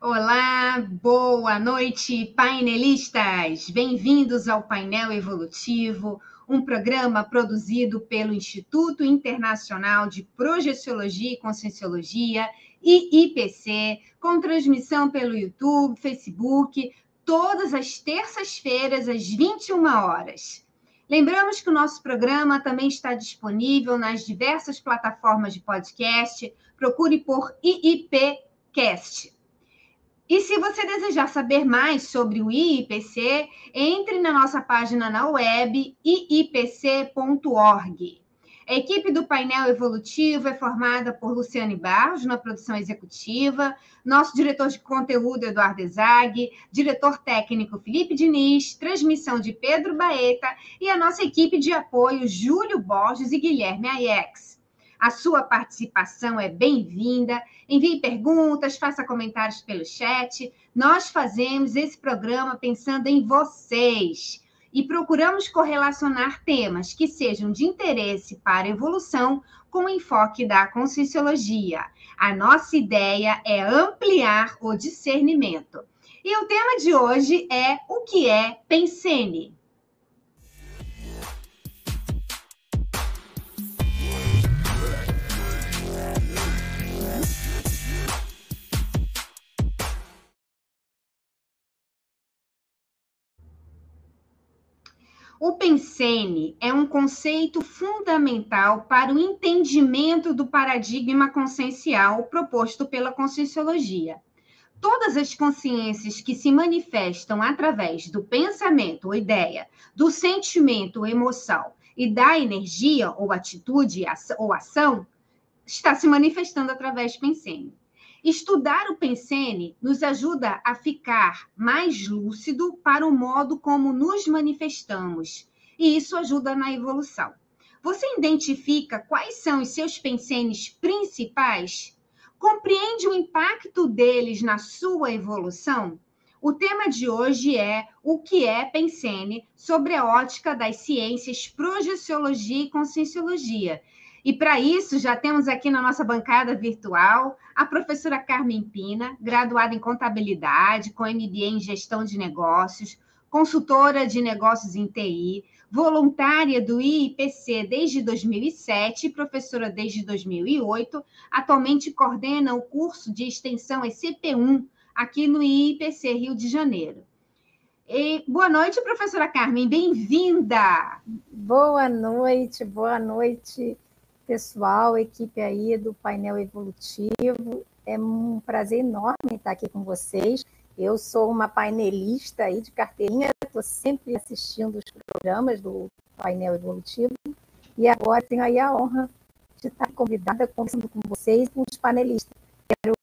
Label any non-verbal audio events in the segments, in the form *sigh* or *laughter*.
Olá, boa noite, painelistas! Bem-vindos ao Painel Evolutivo, um programa produzido pelo Instituto Internacional de Projeciologia e Conscienciologia, IIPC, com transmissão pelo YouTube, Facebook, todas as terças-feiras, às 21 horas. Lembramos que o nosso programa também está disponível nas diversas plataformas de podcast. Procure por IIPcast. E se você desejar saber mais sobre o IIPC, entre na nossa página na web iipc.org. A equipe do painel evolutivo é formada por Luciane Barros, na produção executiva, nosso diretor de conteúdo, Eduardo Zag, diretor técnico, Felipe Diniz, transmissão de Pedro Baeta e a nossa equipe de apoio, Júlio Borges e Guilherme Aiex. A sua participação é bem-vinda. Envie perguntas, faça comentários pelo chat. Nós fazemos esse programa pensando em vocês e procuramos correlacionar temas que sejam de interesse para a evolução com o enfoque da conscienciologia. A nossa ideia é ampliar o discernimento. E o tema de hoje é o que é Pensene. O pensene é um conceito fundamental para o entendimento do paradigma consciencial proposto pela conscienciologia. Todas as consciências que se manifestam através do pensamento ou ideia, do sentimento ou emoção e da energia ou atitude ou ação, está se manifestando através do pensene. Estudar o Pensene nos ajuda a ficar mais lúcido para o modo como nos manifestamos, e isso ajuda na evolução. Você identifica quais são os seus pensenes principais? Compreende o impacto deles na sua evolução? O tema de hoje é o que é pensene sobre a ótica das ciências projeciologia e conscienciologia, e para isso, já temos aqui na nossa bancada virtual a professora Carmen Pina, graduada em contabilidade, com MBA em gestão de negócios, consultora de negócios em TI, voluntária do IIPC desde 2007 e professora desde 2008. Atualmente coordena o curso de extensão ECP1 aqui no IIPC Rio de Janeiro. E boa noite, professora Carmen, bem-vinda! Boa noite, boa noite pessoal, equipe aí do painel evolutivo. É um prazer enorme estar aqui com vocês. Eu sou uma painelista aí de carteirinha, estou sempre assistindo os programas do painel evolutivo e agora tenho aí a honra de estar convidada conversando com vocês, com os panelistas. Quero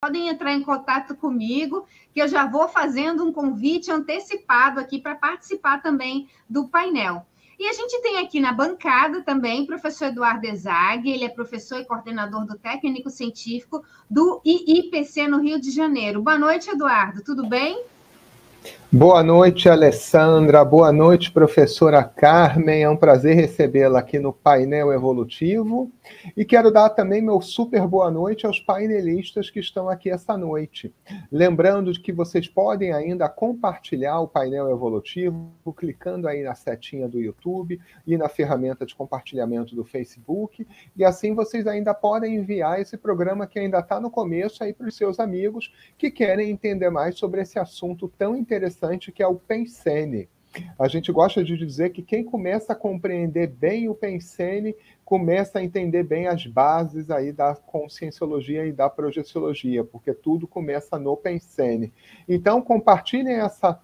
podem entrar em contato comigo, que eu já vou fazendo um convite antecipado aqui para participar também do painel. E a gente tem aqui na bancada também o professor Eduardo Ezag, ele é professor e coordenador do técnico científico do IIPC no Rio de Janeiro. Boa noite, Eduardo, tudo bem? Boa noite, Alessandra. Boa noite, professora Carmen. É um prazer recebê-la aqui no painel evolutivo. E quero dar também meu super boa noite aos painelistas que estão aqui essa noite. Lembrando que vocês podem ainda compartilhar o painel evolutivo clicando aí na setinha do YouTube e na ferramenta de compartilhamento do Facebook. E assim vocês ainda podem enviar esse programa que ainda está no começo aí para os seus amigos que querem entender mais sobre esse assunto tão interessante que é o Pensene. A gente gosta de dizer que quem começa a compreender bem o Pensene começa a entender bem as bases aí da conscienciologia e da projeciologia, porque tudo começa no Pensene. Então, compartilhem essa,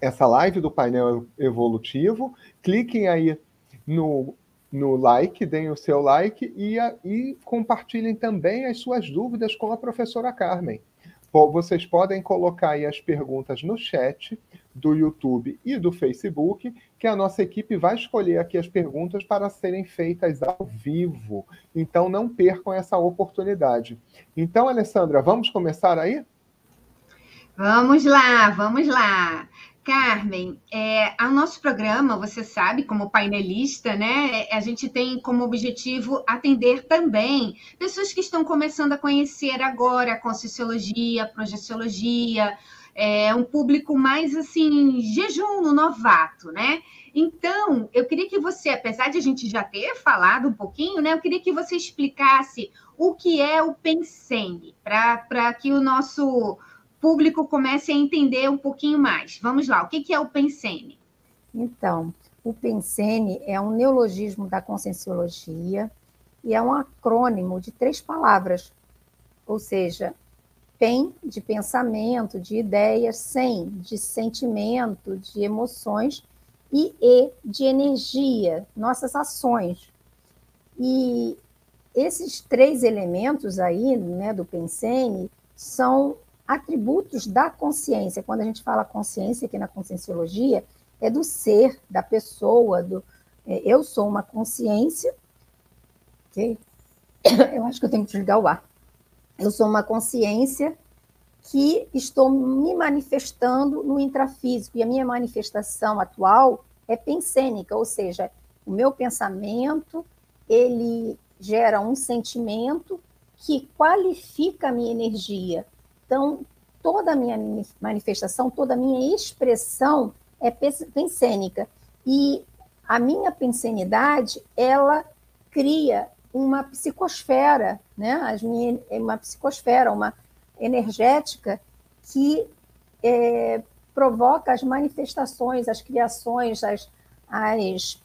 essa live do painel evolutivo, cliquem aí no, no like, deem o seu like e, e compartilhem também as suas dúvidas com a professora Carmen. Vocês podem colocar aí as perguntas no chat do YouTube e do Facebook, que a nossa equipe vai escolher aqui as perguntas para serem feitas ao vivo. Então não percam essa oportunidade. Então, Alessandra, vamos começar aí? Vamos lá, vamos lá. Carmen, é, o nosso programa, você sabe, como painelista, né? A gente tem como objetivo atender também pessoas que estão começando a conhecer agora a Conscienciologia, a Projeciologia, é, um público mais assim, jejum no novato, né? Então, eu queria que você, apesar de a gente já ter falado um pouquinho, né? Eu queria que você explicasse o que é o Pensene, para que o nosso público comece a entender um pouquinho mais. Vamos lá, o que é o Pensene? Então, o Pensene é um neologismo da conscienciologia e é um acrônimo de três palavras, ou seja, PEN de pensamento, de ideias, SEM de sentimento, de emoções e E de energia, nossas ações. E esses três elementos aí, né, do Pensene, são atributos da consciência. Quando a gente fala consciência aqui na conscienciologia, é do ser, da pessoa, do é, eu sou uma consciência, ok? *coughs* Eu acho que eu tenho que desligar o ar. Eu sou uma consciência que estou me manifestando no intrafísico, e a minha manifestação atual é pensênica, ou seja, o meu pensamento, ele gera um sentimento que qualifica a minha energia, então, toda a minha manifestação, toda a minha expressão é pensênica. E a minha pensenidade, ela cria uma psicosfera, né? As minha, uma psicosfera, uma energética que é, provoca as manifestações, as criações, as, as,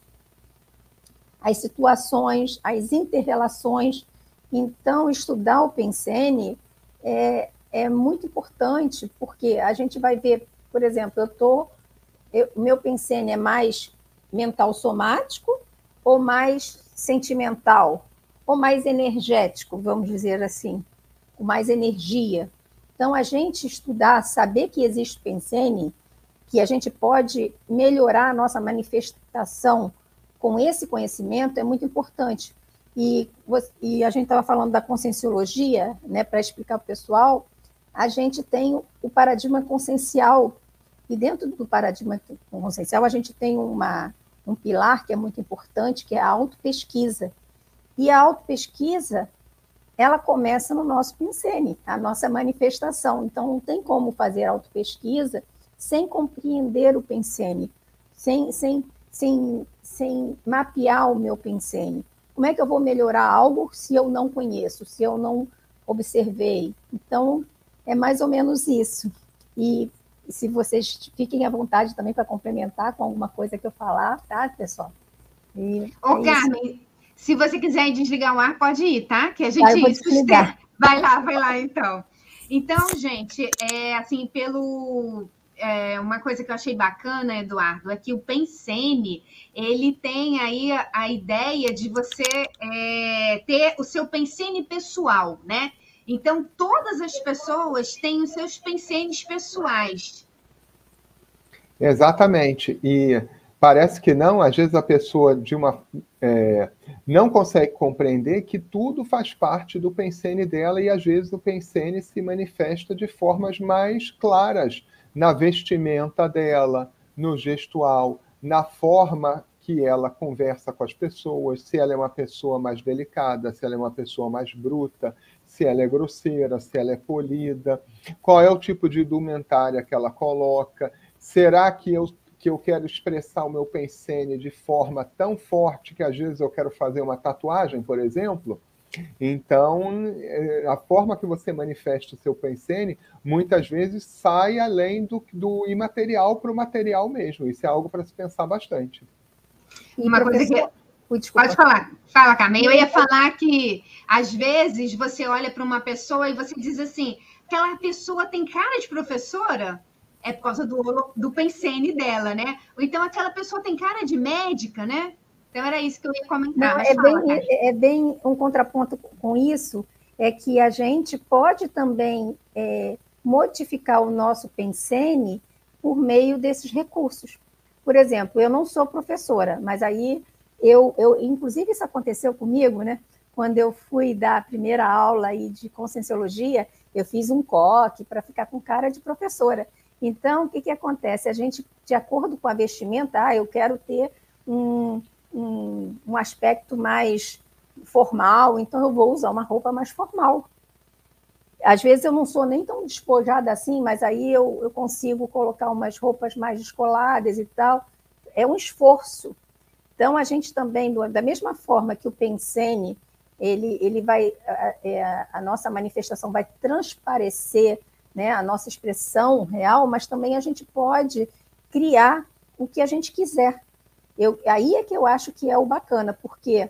as situações, as interrelações. Então, estudar o Pensene é, é muito importante, porque a gente vai ver, por exemplo, eu tô, eu, meu pensene é mais mental somático ou mais sentimental ou mais energético, vamos dizer assim, com mais energia. Então, a gente estudar, saber que existe pensene, que a gente pode melhorar a nossa manifestação com esse conhecimento é muito importante. E, e a gente estava falando da conscienciologia, né, para explicar para o pessoal, a gente tem o paradigma consciencial. E dentro do paradigma consciencial, a gente tem uma, um pilar que é muito importante, que é a autopesquisa. E a autopesquisa, ela começa no nosso pincene, a nossa manifestação. Então, não tem como fazer autopesquisa sem compreender o pensene, sem, sem, sem, sem mapear o meu pensene. Como é que eu vou melhorar algo se eu não conheço, se eu não observei? Então, é mais ou menos isso. E se vocês fiquem à vontade também para complementar com alguma coisa que eu falar, tá, pessoal? E Ô, é Carmen. Se você quiser desligar o ar, pode ir, tá? Que a gente. Ah. *laughs* Vai lá, vai lá, então. Então, gente, é assim, pelo é, uma coisa que eu achei bacana, Eduardo, é que o Pensene ele tem aí a, a ideia de você é, ter o seu Pensene pessoal, né? Então, todas as pessoas têm os seus pensenes pessoais. Exatamente. E parece que não, às vezes a pessoa de uma é, não consegue compreender que tudo faz parte do pensene dela e às vezes o pensene se manifesta de formas mais claras na vestimenta dela, no gestual, na forma que ela conversa com as pessoas, se ela é uma pessoa mais delicada, se ela é uma pessoa mais bruta, se ela é grosseira, se ela é polida, qual é o tipo de indumentária que ela coloca, será que eu, que eu quero expressar o meu pensene de forma tão forte que às vezes eu quero fazer uma tatuagem, por exemplo? Então, é, a forma que você manifesta o seu pensene muitas vezes sai além do, do imaterial para o material mesmo. Isso é algo para se pensar bastante. Uma coisa que Pode falar. Fala, Carmen. Eu ia falar que, às vezes, você olha para uma pessoa e você diz assim: aquela pessoa tem cara de professora? É por causa do, do pensene dela, né? Ou então aquela pessoa tem cara de médica, né? Então era isso que eu ia comentar. Não, é, fala, bem, é, é, bem um contraponto com isso, é que a gente pode também é, modificar o nosso pensene por meio desses recursos. Por exemplo, eu não sou professora, mas aí eu, eu, inclusive, isso aconteceu comigo, né? quando eu fui dar a primeira aula aí de conscienciologia, eu fiz um coque para ficar com cara de professora. Então, o que, que acontece? A gente, de acordo com a vestimenta, ah, eu quero ter um, um, um aspecto mais formal, então eu vou usar uma roupa mais formal. Às vezes eu não sou nem tão despojada assim, mas aí eu, eu consigo colocar umas roupas mais descoladas e tal. É um esforço. Então, a gente também, da mesma forma que o Pensene, ele, ele vai, a, é, a nossa manifestação vai transparecer né, a nossa expressão real, mas também a gente pode criar o que a gente quiser. Eu, aí é que eu acho que é o bacana, porque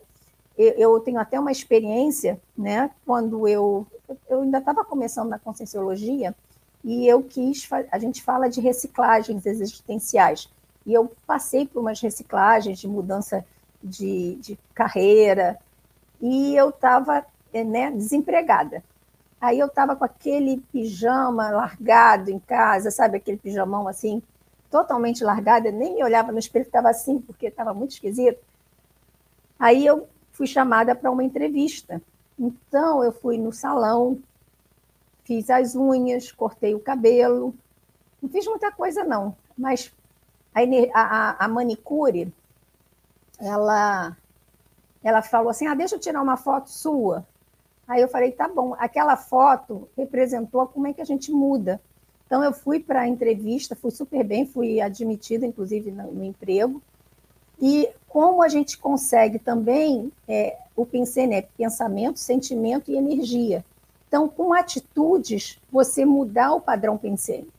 eu, eu tenho até uma experiência, né, quando eu, eu ainda estava começando na conscienciologia, e eu quis, a gente fala de reciclagens existenciais, e eu passei por umas reciclagens de mudança de, de carreira, e eu estava né, desempregada. Aí eu estava com aquele pijama largado em casa, sabe, aquele pijamão assim, totalmente largado, eu nem me olhava no espelho, estava assim, porque estava muito esquisito. Aí eu fui chamada para uma entrevista. Então eu fui no salão, fiz as unhas, cortei o cabelo, não fiz muita coisa não, mas a, a, a manicure, ela, ela falou assim, ah, deixa eu tirar uma foto sua. Aí eu falei, tá bom. Aquela foto representou como é que a gente muda. Então eu fui para a entrevista, fui super bem, fui admitida, inclusive, no, emprego. E como a gente consegue também, é, o pensene é pensamento, sentimento e energia. Então, com atitudes, você mudar o padrão pensênico.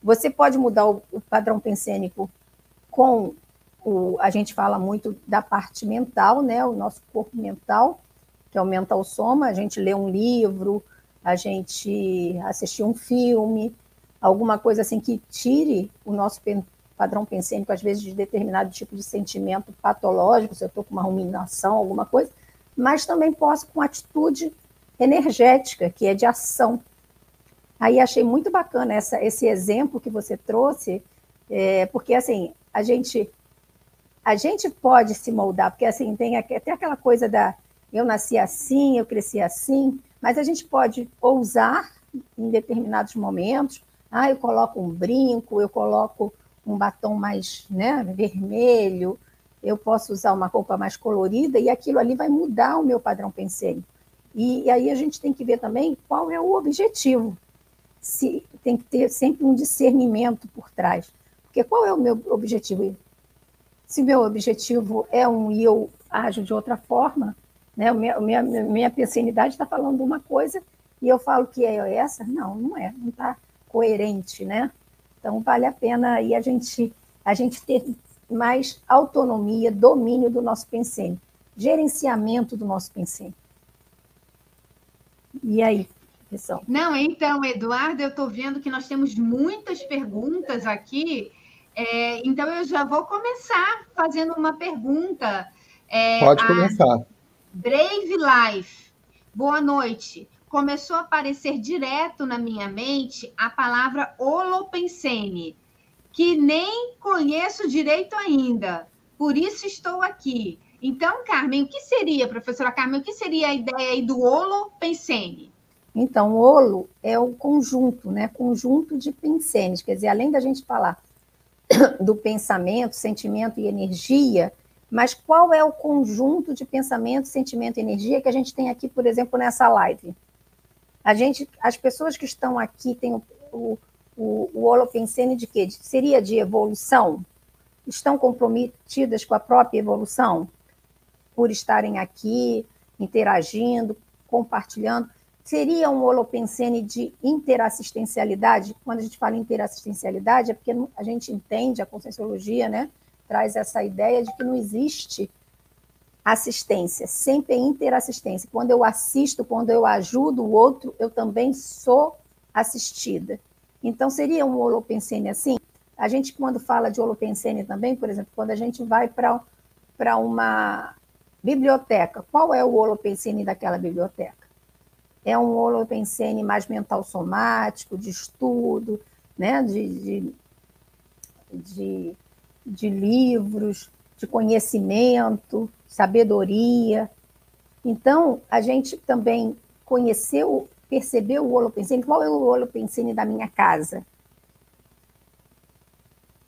Você pode mudar o, o padrão pensênico com o, a gente fala muito da parte mental, né? O nosso corpo mental, que é o soma, a gente lê um livro, a gente assistir um filme, alguma coisa assim que tire o nosso padrão pensênico, às vezes, de determinado tipo de sentimento patológico, se eu estou com uma ruminação, alguma coisa, mas também posso com atitude energética, que é de ação. Aí achei muito bacana essa, esse exemplo que você trouxe, é, porque assim, a gente a gente pode se moldar, porque assim, tem até aquela coisa da eu nasci assim, eu cresci assim, mas a gente pode ousar em determinados momentos. Ah, eu coloco um brinco, eu coloco um batom mais né, vermelho, eu posso usar uma roupa mais colorida e aquilo ali vai mudar o meu padrão pensênico. E, e aí a gente tem que ver também qual é o objetivo se tem que ter sempre um discernimento por trás. Porque qual é o meu objetivo? Se meu objetivo é um e eu ajo de outra forma, né? minha, minha, minha pensanidade está falando uma coisa e eu falo que é essa, não, não é, não está coerente, né? Então vale a pena aí a gente, a gente ter mais autonomia, domínio do nosso pensamento, gerenciamento do nosso pensamento. E aí, profissão. Não, então, Eduardo, eu estou vendo que nós temos muitas perguntas aqui, é, então eu já vou começar fazendo uma pergunta. É, Pode começar. Brave Life, boa noite. Começou a aparecer direto na minha mente a palavra holopensene, que nem conheço direito ainda, por isso estou aqui. Então, Carmen, o que seria, professora Carmen, o que seria a ideia aí do holopensene? Então, o olo é o conjunto, né? Conjunto de pensenes. Quer dizer, além da gente falar *coughs* do pensamento, sentimento e energia, mas qual é o conjunto de pensamento, sentimento e energia que a gente tem aqui, por exemplo, nessa live? A gente, as pessoas que estão aqui têm o, o, o, o holopensene de quê? Seria de evolução? Estão comprometidas com a própria evolução? Por estarem aqui, interagindo, compartilhando Seria um holopensene de interassistencialidade? Quando a gente fala interassistencialidade, é porque a gente entende, a conscienciologia né, traz essa ideia de que não existe assistência, sempre é interassistência. Quando eu assisto, quando eu ajudo o outro, eu também sou assistida. Então, seria um holopensene assim? A gente, quando fala de holopensene também, por exemplo, quando a gente vai para uma biblioteca, qual é o holopensene daquela biblioteca? é um holopensene mais mental somático, de estudo, né? de, de, de, de livros, de conhecimento, sabedoria. Então, a gente também conheceu, percebeu o holopensene. Qual é o holopensene da minha casa?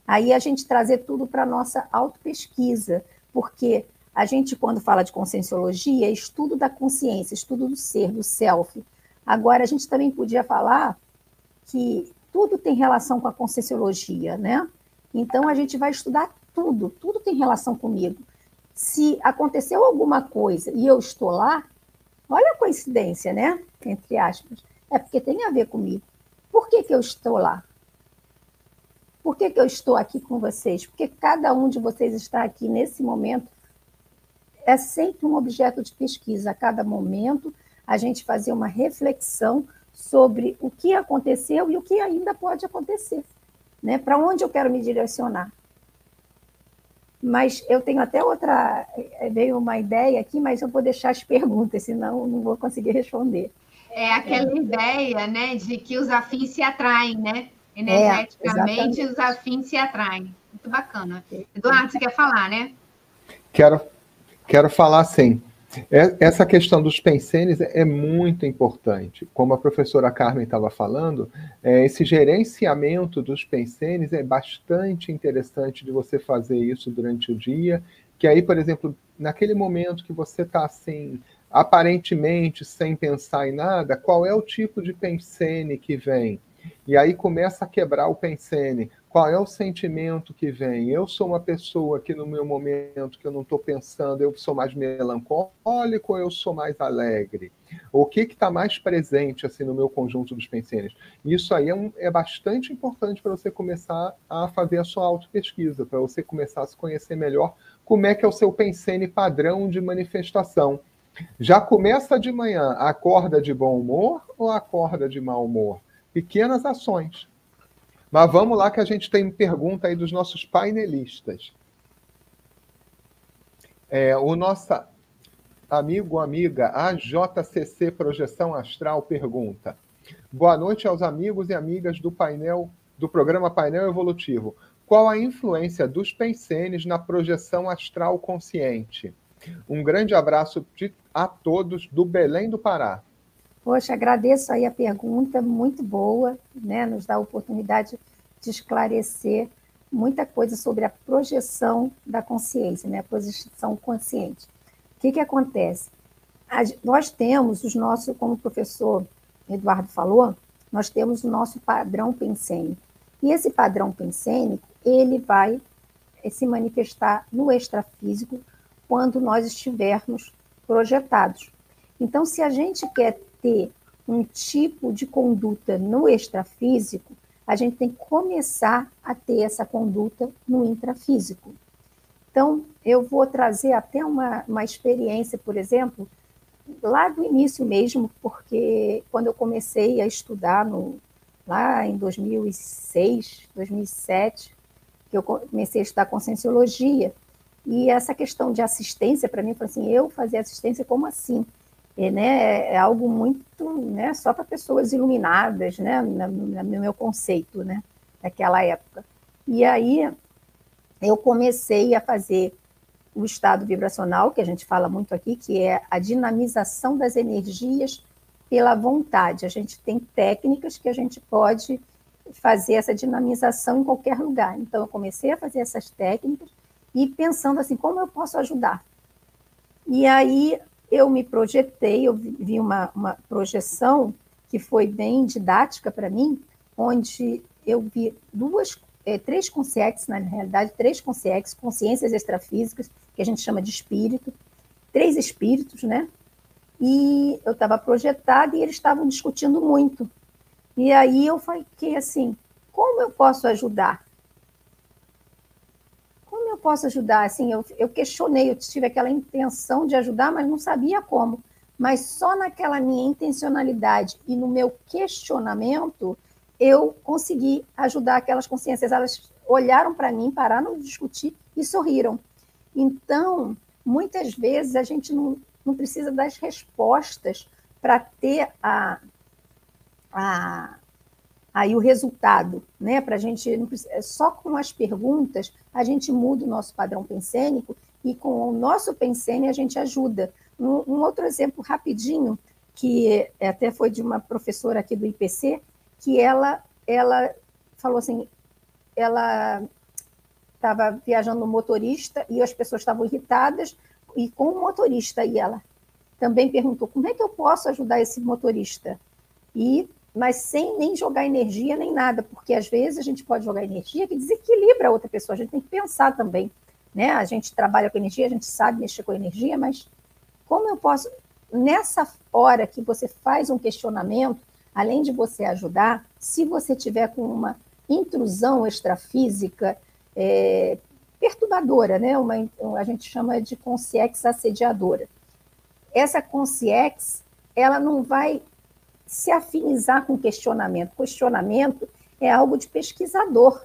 Aí a gente trazer tudo para a nossa autopesquisa, porque a gente, quando fala de conscienciologia, é estudo da consciência, estudo do ser, do self. Agora, a gente também podia falar que tudo tem relação com a conscienciologia, né? Então, a gente vai estudar tudo, tudo tem relação comigo. Se aconteceu alguma coisa e eu estou lá, olha a coincidência, né? Entre aspas. É porque tem a ver comigo. Por que, que eu estou lá? Por que, que eu estou aqui com vocês? Porque cada um de vocês está aqui nesse momento é sempre um objeto de pesquisa. A cada momento, a gente fazer uma reflexão sobre o que aconteceu e o que ainda pode acontecer. Né? Para onde eu quero me direcionar? Mas eu tenho até outra. Eh, veio uma ideia aqui, mas eu vou deixar as perguntas, senão não vou conseguir responder. É aquela é. ideia, né, de que os afins se atraem, né? Energeticamente, é, os afins se atraem. Muito bacana. Eduardo, você quer falar, né? Quero Quero falar sim. É, essa questão dos pensenes é muito importante. Como a professora Carmen estava falando, é, esse gerenciamento dos pensenes é bastante interessante de você fazer isso durante o dia. Que aí, por exemplo, naquele momento que você está assim, aparentemente sem pensar em nada, qual é o tipo de pensene que vem? E aí começa a quebrar o pensene. Qual é o sentimento que vem? Eu sou uma pessoa que no meu momento que eu não estou pensando, eu sou mais melancólico eu sou mais alegre? O que está mais presente assim no meu conjunto dos pensenes? Isso aí é, um, é bastante importante para você começar a fazer a sua autopesquisa, para você começar a se conhecer melhor como é que é o seu pensene padrão de manifestação. Já começa de manhã, acorda de bom humor ou acorda de mau humor? Pequenas ações mas vamos lá que a gente tem pergunta aí dos nossos painelistas. É, o nosso amigo, amiga, AJCC Projeção Astral pergunta. Boa noite aos amigos e amigas do painel do programa Painel Evolutivo. Qual a influência dos pensenes na projeção astral consciente? Um grande abraço a todos do Belém do Pará. Poxa, agradeço aí a pergunta, muito boa, né? Nos dá a oportunidade de esclarecer muita coisa sobre a projeção da consciência, né? A projeção consciente. O que, que acontece? Nós temos os nossos, como o professor Eduardo falou, nós temos o nosso padrão pensênico. E esse padrão pensênico, ele vai eh, se manifestar no extrafísico quando nós estivermos projetados. Então, se a gente quer ter um tipo de conduta no extrafísico, a gente tem que começar a ter essa conduta no intrafísico. Então, eu vou trazer até uma, uma experiência, por exemplo, lá do início mesmo, porque quando eu comecei a estudar no, lá em 2006, 2007, que eu comecei a estudar conscienciologia, e essa questão de assistência, para mim, foi assim, eu fazer assistência como assim? É, né, é algo muito né, só para pessoas iluminadas, né, no meu conceito, né, daquela época. E aí eu comecei a fazer o estado vibracional, que a gente fala muito aqui, que é a dinamização das energias pela vontade. A gente tem técnicas que a gente pode fazer essa dinamização em qualquer lugar. Então, eu comecei a fazer essas técnicas e pensando assim, como eu posso ajudar? E aí, eu me projetei, eu vi uma, uma projeção que foi bem didática para mim, onde eu vi duas, é, três consciências, na realidade, três consciências, consciências extrafísicas, que a gente chama de espírito, três espíritos, né? E eu estava projetada e eles estavam discutindo muito. E aí eu fiquei assim, como eu posso ajudar? Posso ajudar? Assim, eu, eu questionei, eu tive aquela intenção de ajudar, mas não sabia como. Mas só naquela minha intencionalidade e no meu questionamento, eu consegui ajudar aquelas consciências. Elas olharam para mim, pararam de discutir e sorriram. Então, muitas vezes a gente não, não precisa das respostas para ter a, a, aí o resultado, né? Para a gente, é só com as perguntas, a gente muda o nosso padrão pensênico e com o nosso pensene a gente ajuda, Um, um outro exemplo rapidinho, que até foi de uma professora aqui do IPC, que ela, ela falou assim, ela estava viajando no motorista e as pessoas estavam irritadas e com o motorista e ela também perguntou como é que eu posso ajudar esse motorista e mas sem nem jogar energia nem nada porque às vezes a gente pode jogar energia que desequilibra a outra pessoa a gente tem que pensar também né a gente trabalha com energia a gente sabe mexer com energia mas como eu posso nessa hora que você faz um questionamento além de você ajudar se você tiver com uma intrusão extrafísica é, perturbadora, né? Uma, a gente chama de consciência assediadora. Essa consciência, ela não vai se afinizar com questionamento. Questionamento é algo de pesquisador.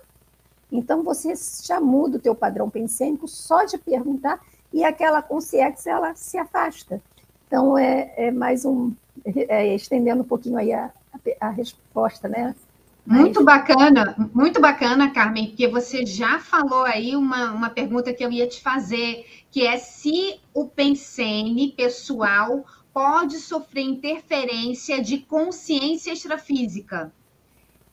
Então, você já muda o teu padrão pensênico só de perguntar e aquela consciência, ela se afasta. Então, é, é mais um... É, estendendo um pouquinho aí a, a, a resposta, né? Muito bacana, muito bacana, Carmen, porque você já falou aí uma, uma pergunta que eu ia te fazer, que é se o pensene pessoal pode sofrer interferência de consciência extrafísica.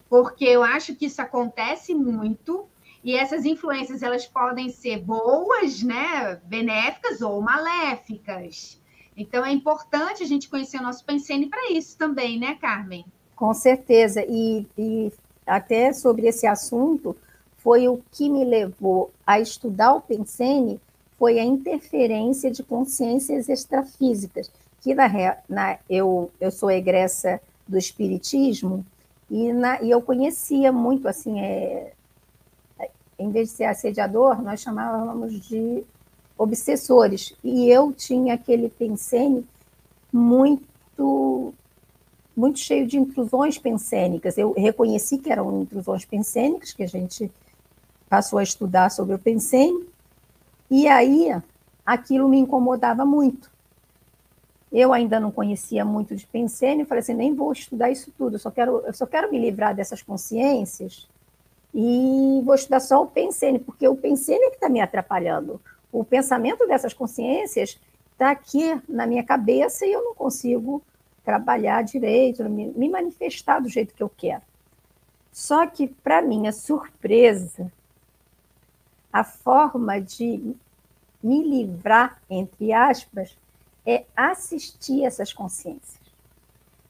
Porque eu acho que isso acontece muito, e essas influências elas podem ser boas, né, benéficas ou maléficas. Então é importante a gente conhecer o nosso pensene para isso também, né, Carmen? Com certeza. E, e até sobre esse assunto, foi o que me levou a estudar o Pensene, foi a interferência de consciências extrafísicas, que na, na eu, eu sou egressa do Espiritismo, e, na, e eu conhecia muito, assim, é, em vez de ser assediador, nós chamávamos de obsessores, e eu tinha aquele Pensene muito muito cheio de intrusões pensênicas. Eu reconheci que eram intrusões pensênicas, que a gente passou a estudar sobre o pensene, e aí aquilo me incomodava muito. Eu ainda não conhecia muito de pensene, falei assim, nem vou estudar isso tudo, eu só quero, eu só quero me livrar dessas consciências e vou estudar só o pensene, porque o pensene é que está me atrapalhando. O pensamento dessas consciências está aqui na minha cabeça e eu não consigo trabalhar direito, me manifestar do jeito que eu quero. Só que, para minha surpresa, a forma de me livrar, entre aspas, é assistir essas consciências.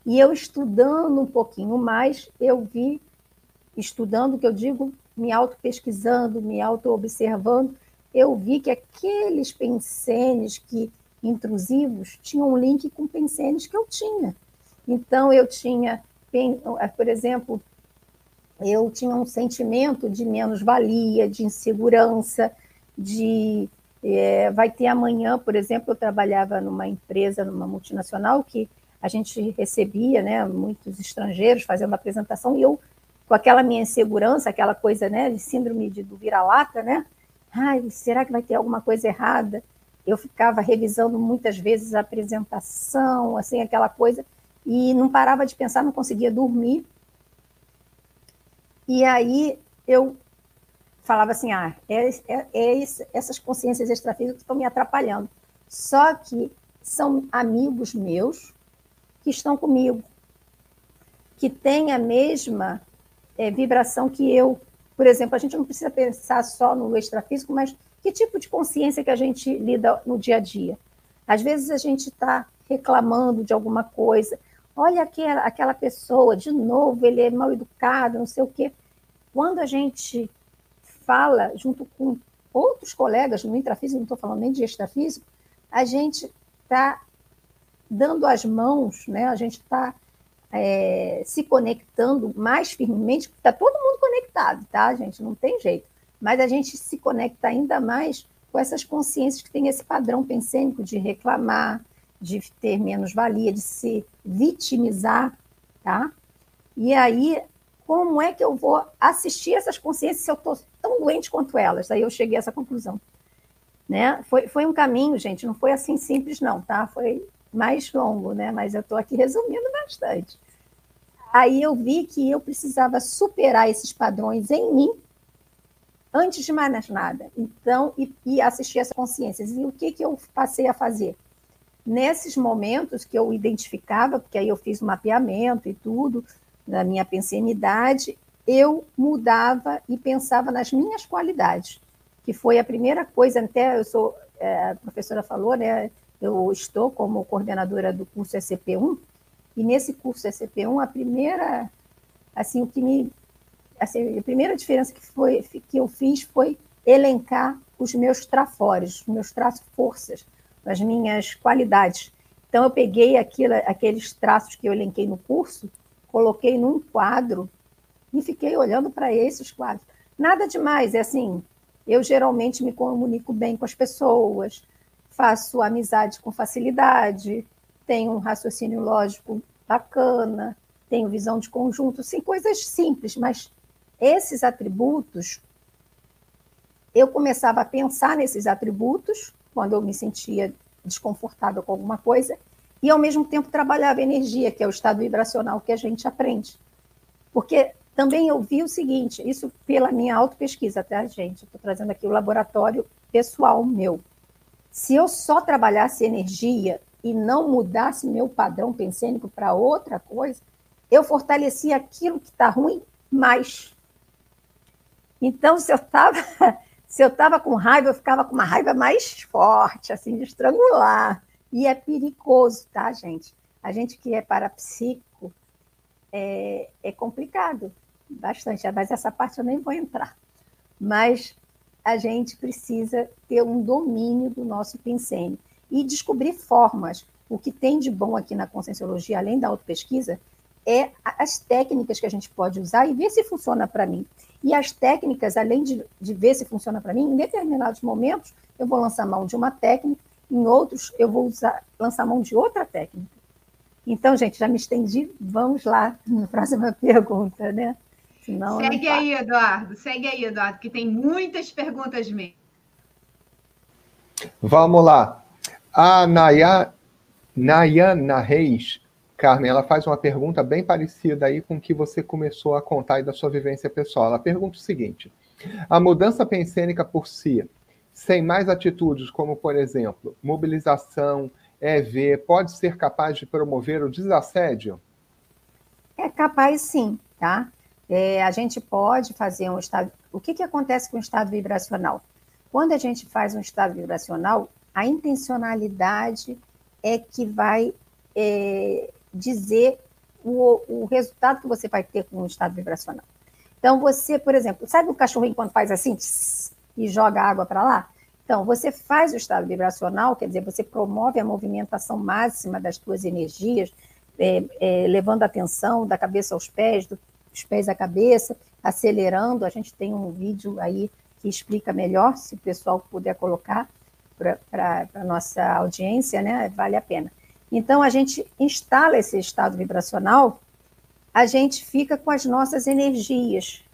E eu estudando um pouquinho mais, eu vi, estudando que eu digo, me auto-pesquisando, me auto-observando, eu vi que aqueles pensenes que intrusivos tinham um link com pensenes que eu tinha. Então, eu tinha, por exemplo, eu tinha um sentimento de menos-valia, de insegurança, de. É, vai ter amanhã, por exemplo, eu trabalhava numa empresa, numa multinacional, que a gente recebia né, muitos estrangeiros fazendo apresentação, e eu, com aquela minha insegurança, aquela coisa né, de síndrome de, do vira-lata, né? Será que vai ter alguma coisa errada? eu ficava revisando muitas vezes a apresentação, assim, aquela coisa, e não parava de pensar, não conseguia dormir. E aí eu falava assim, ah, é, é, é essas consciências extrafísicas estão me atrapalhando. Só que são amigos meus que estão comigo, que têm a mesma é, vibração que eu. Por exemplo, a gente não precisa pensar só no extrafísico, mas que tipo de consciência que a gente lida no dia a dia? Às vezes a gente está reclamando de alguma coisa. Olha aquela, aquela pessoa, de novo, ele é mal educado, não sei o quê. Quando a gente fala junto com outros colegas no intrafísico, não estou falando nem de extrafísico, a gente está dando as mãos, né? a gente está é, se conectando mais firmemente, está todo mundo conectado, tá, gente? Não tem jeito mas a gente se conecta ainda mais com essas consciências que têm esse padrão pensênico de reclamar, de ter menos valia, de se vitimizar, tá? E aí, como é que eu vou assistir essas consciências se eu estou tão doente quanto elas? Aí eu cheguei a essa conclusão. Né? Foi, foi um caminho, gente, não foi assim simples, não, tá? Foi mais longo, né? Mas eu estou aqui resumindo bastante. Aí eu vi que eu precisava superar esses padrões em mim antes de mais nada. Então, e, e assistir essa consciências. E o que, que eu passei a fazer? nesses momentos que eu identificava, porque aí eu fiz o um mapeamento e tudo, na minha pensenidade, eu mudava e pensava nas minhas qualidades, que foi a primeira coisa, até eu sou, é, a professora falou, né, eu estou como coordenadora do curso SCP-1, e nesse curso SCP-1, a primeira, assim, o que me, assim, a primeira diferença que, foi, que eu fiz foi elencar os meus trafores, os meus traços forças, as minhas qualidades. Então, eu peguei aquilo, aqueles traços que eu elenquei no curso, coloquei num quadro e fiquei olhando para esses quadros. Nada demais, é assim, eu geralmente me comunico bem com as pessoas, faço amizade com facilidade, tenho um raciocínio lógico bacana, tenho visão de conjunto, sim, coisas simples, mas esses atributos, eu começava a pensar nesses atributos quando eu me sentia desconfortável com alguma coisa, e ao mesmo tempo trabalhava energia, que é o estado vibracional que a gente aprende. Porque também eu vi o seguinte, isso pela minha auto-pesquisa, tá, gente? Estou trazendo aqui o laboratório pessoal meu. Se eu só trabalhasse energia e não mudasse meu padrão pensênico para outra coisa, eu fortalecia aquilo que está ruim mais. Então, se eu estava *laughs* se eu estava com raiva, eu ficava com uma raiva mais forte, assim, de estrangular. E é perigoso, tá, gente? A gente que é parapsíquico é, é complicado, bastante, mas essa parte eu nem vou entrar. Mas a gente precisa ter um domínio do nosso pensênio e descobrir formas. O que tem de bom aqui na conscienciologia, além da autopesquisa, é as técnicas que a gente pode usar e ver se funciona para mim. E as técnicas, além de, de ver se funciona para mim, em determinados momentos eu vou lançar mão de uma técnica, em outros eu vou usar, lançar mão de outra técnica. Então, gente, já me estendi, vamos lá *laughs* na próxima pergunta, né? Senão, segue aí, Eduardo, segue aí, Eduardo, que tem muitas perguntas mesmo. Vamos lá. A Naya, Nayana Reis, Carmen, ela faz uma pergunta bem parecida aí com o que você começou a contar aí da sua vivência pessoal. Ela pergunta o seguinte: a mudança pensênica por si, sem mais atitudes, como, por exemplo, mobilização, EV, pode ser capaz de promover o desassédio? É capaz sim, tá? É, a gente pode fazer um estado. O que, que acontece com o estado vibracional? Quando a gente faz um estado vibracional, a intencionalidade é que vai é, dizer o, o, resultado que você vai ter com o estado vibracional. Então, você, por exemplo, sabe o cachorrinho quando faz assim e joga água para lá? Então, você faz o estado vibracional, quer dizer, você promove a movimentação máxima das suas energias, é, é, levando a atenção da cabeça aos pés, do os pés à cabeça, acelerando. A gente tem um vídeo aí que explica melhor, se o pessoal puder colocar para a nossa audiência, né? Vale a pena. Então, a gente instala esse estado vibracional, a gente fica com as nossas energias,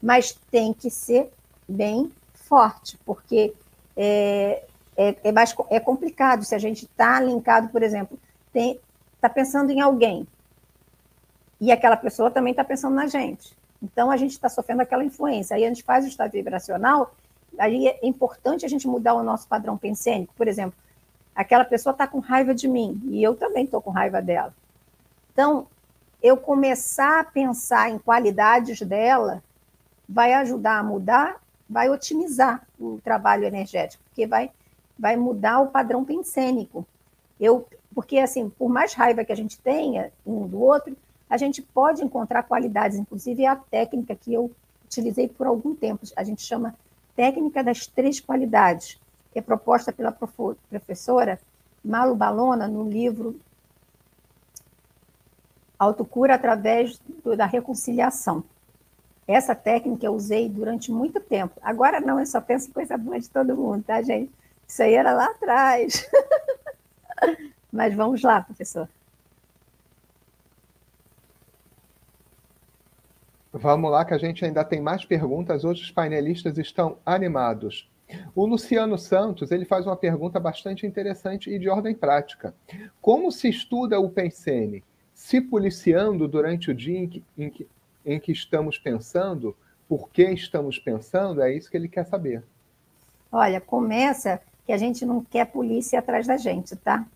mas tem que ser bem forte, porque é, é, é, mais, é complicado se a gente está linkado, por exemplo, está pensando em alguém, e aquela pessoa também está pensando na gente. Então, a gente está sofrendo aquela influência. Aí a gente faz o estado vibracional, aí é importante a gente mudar o nosso padrão pensênico. Por exemplo, aquela pessoa está com raiva de mim, e eu também estou com raiva dela. Então, eu começar a pensar em qualidades dela vai ajudar a mudar, vai otimizar o trabalho energético, porque vai, vai mudar o padrão pensênico. Eu, porque, assim, por mais raiva que a gente tenha um do outro, a gente pode encontrar qualidades, inclusive a técnica que eu utilizei por algum tempo, a gente chama técnica das três qualidades, que é proposta pela professora Malu Balona no livro Autocura através do, da reconciliação. Essa técnica eu usei durante muito tempo. Agora não, eu só penso em coisa boa de todo mundo, tá, gente? Isso aí era lá atrás. *laughs* Mas vamos lá, professor. Vamos lá, que a gente ainda tem mais perguntas. Hoje os painelistas estão animados. O Luciano Santos ele faz uma pergunta bastante interessante e de ordem prática. Como se estuda o Pensene? Se policiando durante o dia em que, em que, em que estamos pensando? Por que estamos pensando? É isso que ele quer saber. Olha, começa que a gente não quer polícia atrás da gente, tá?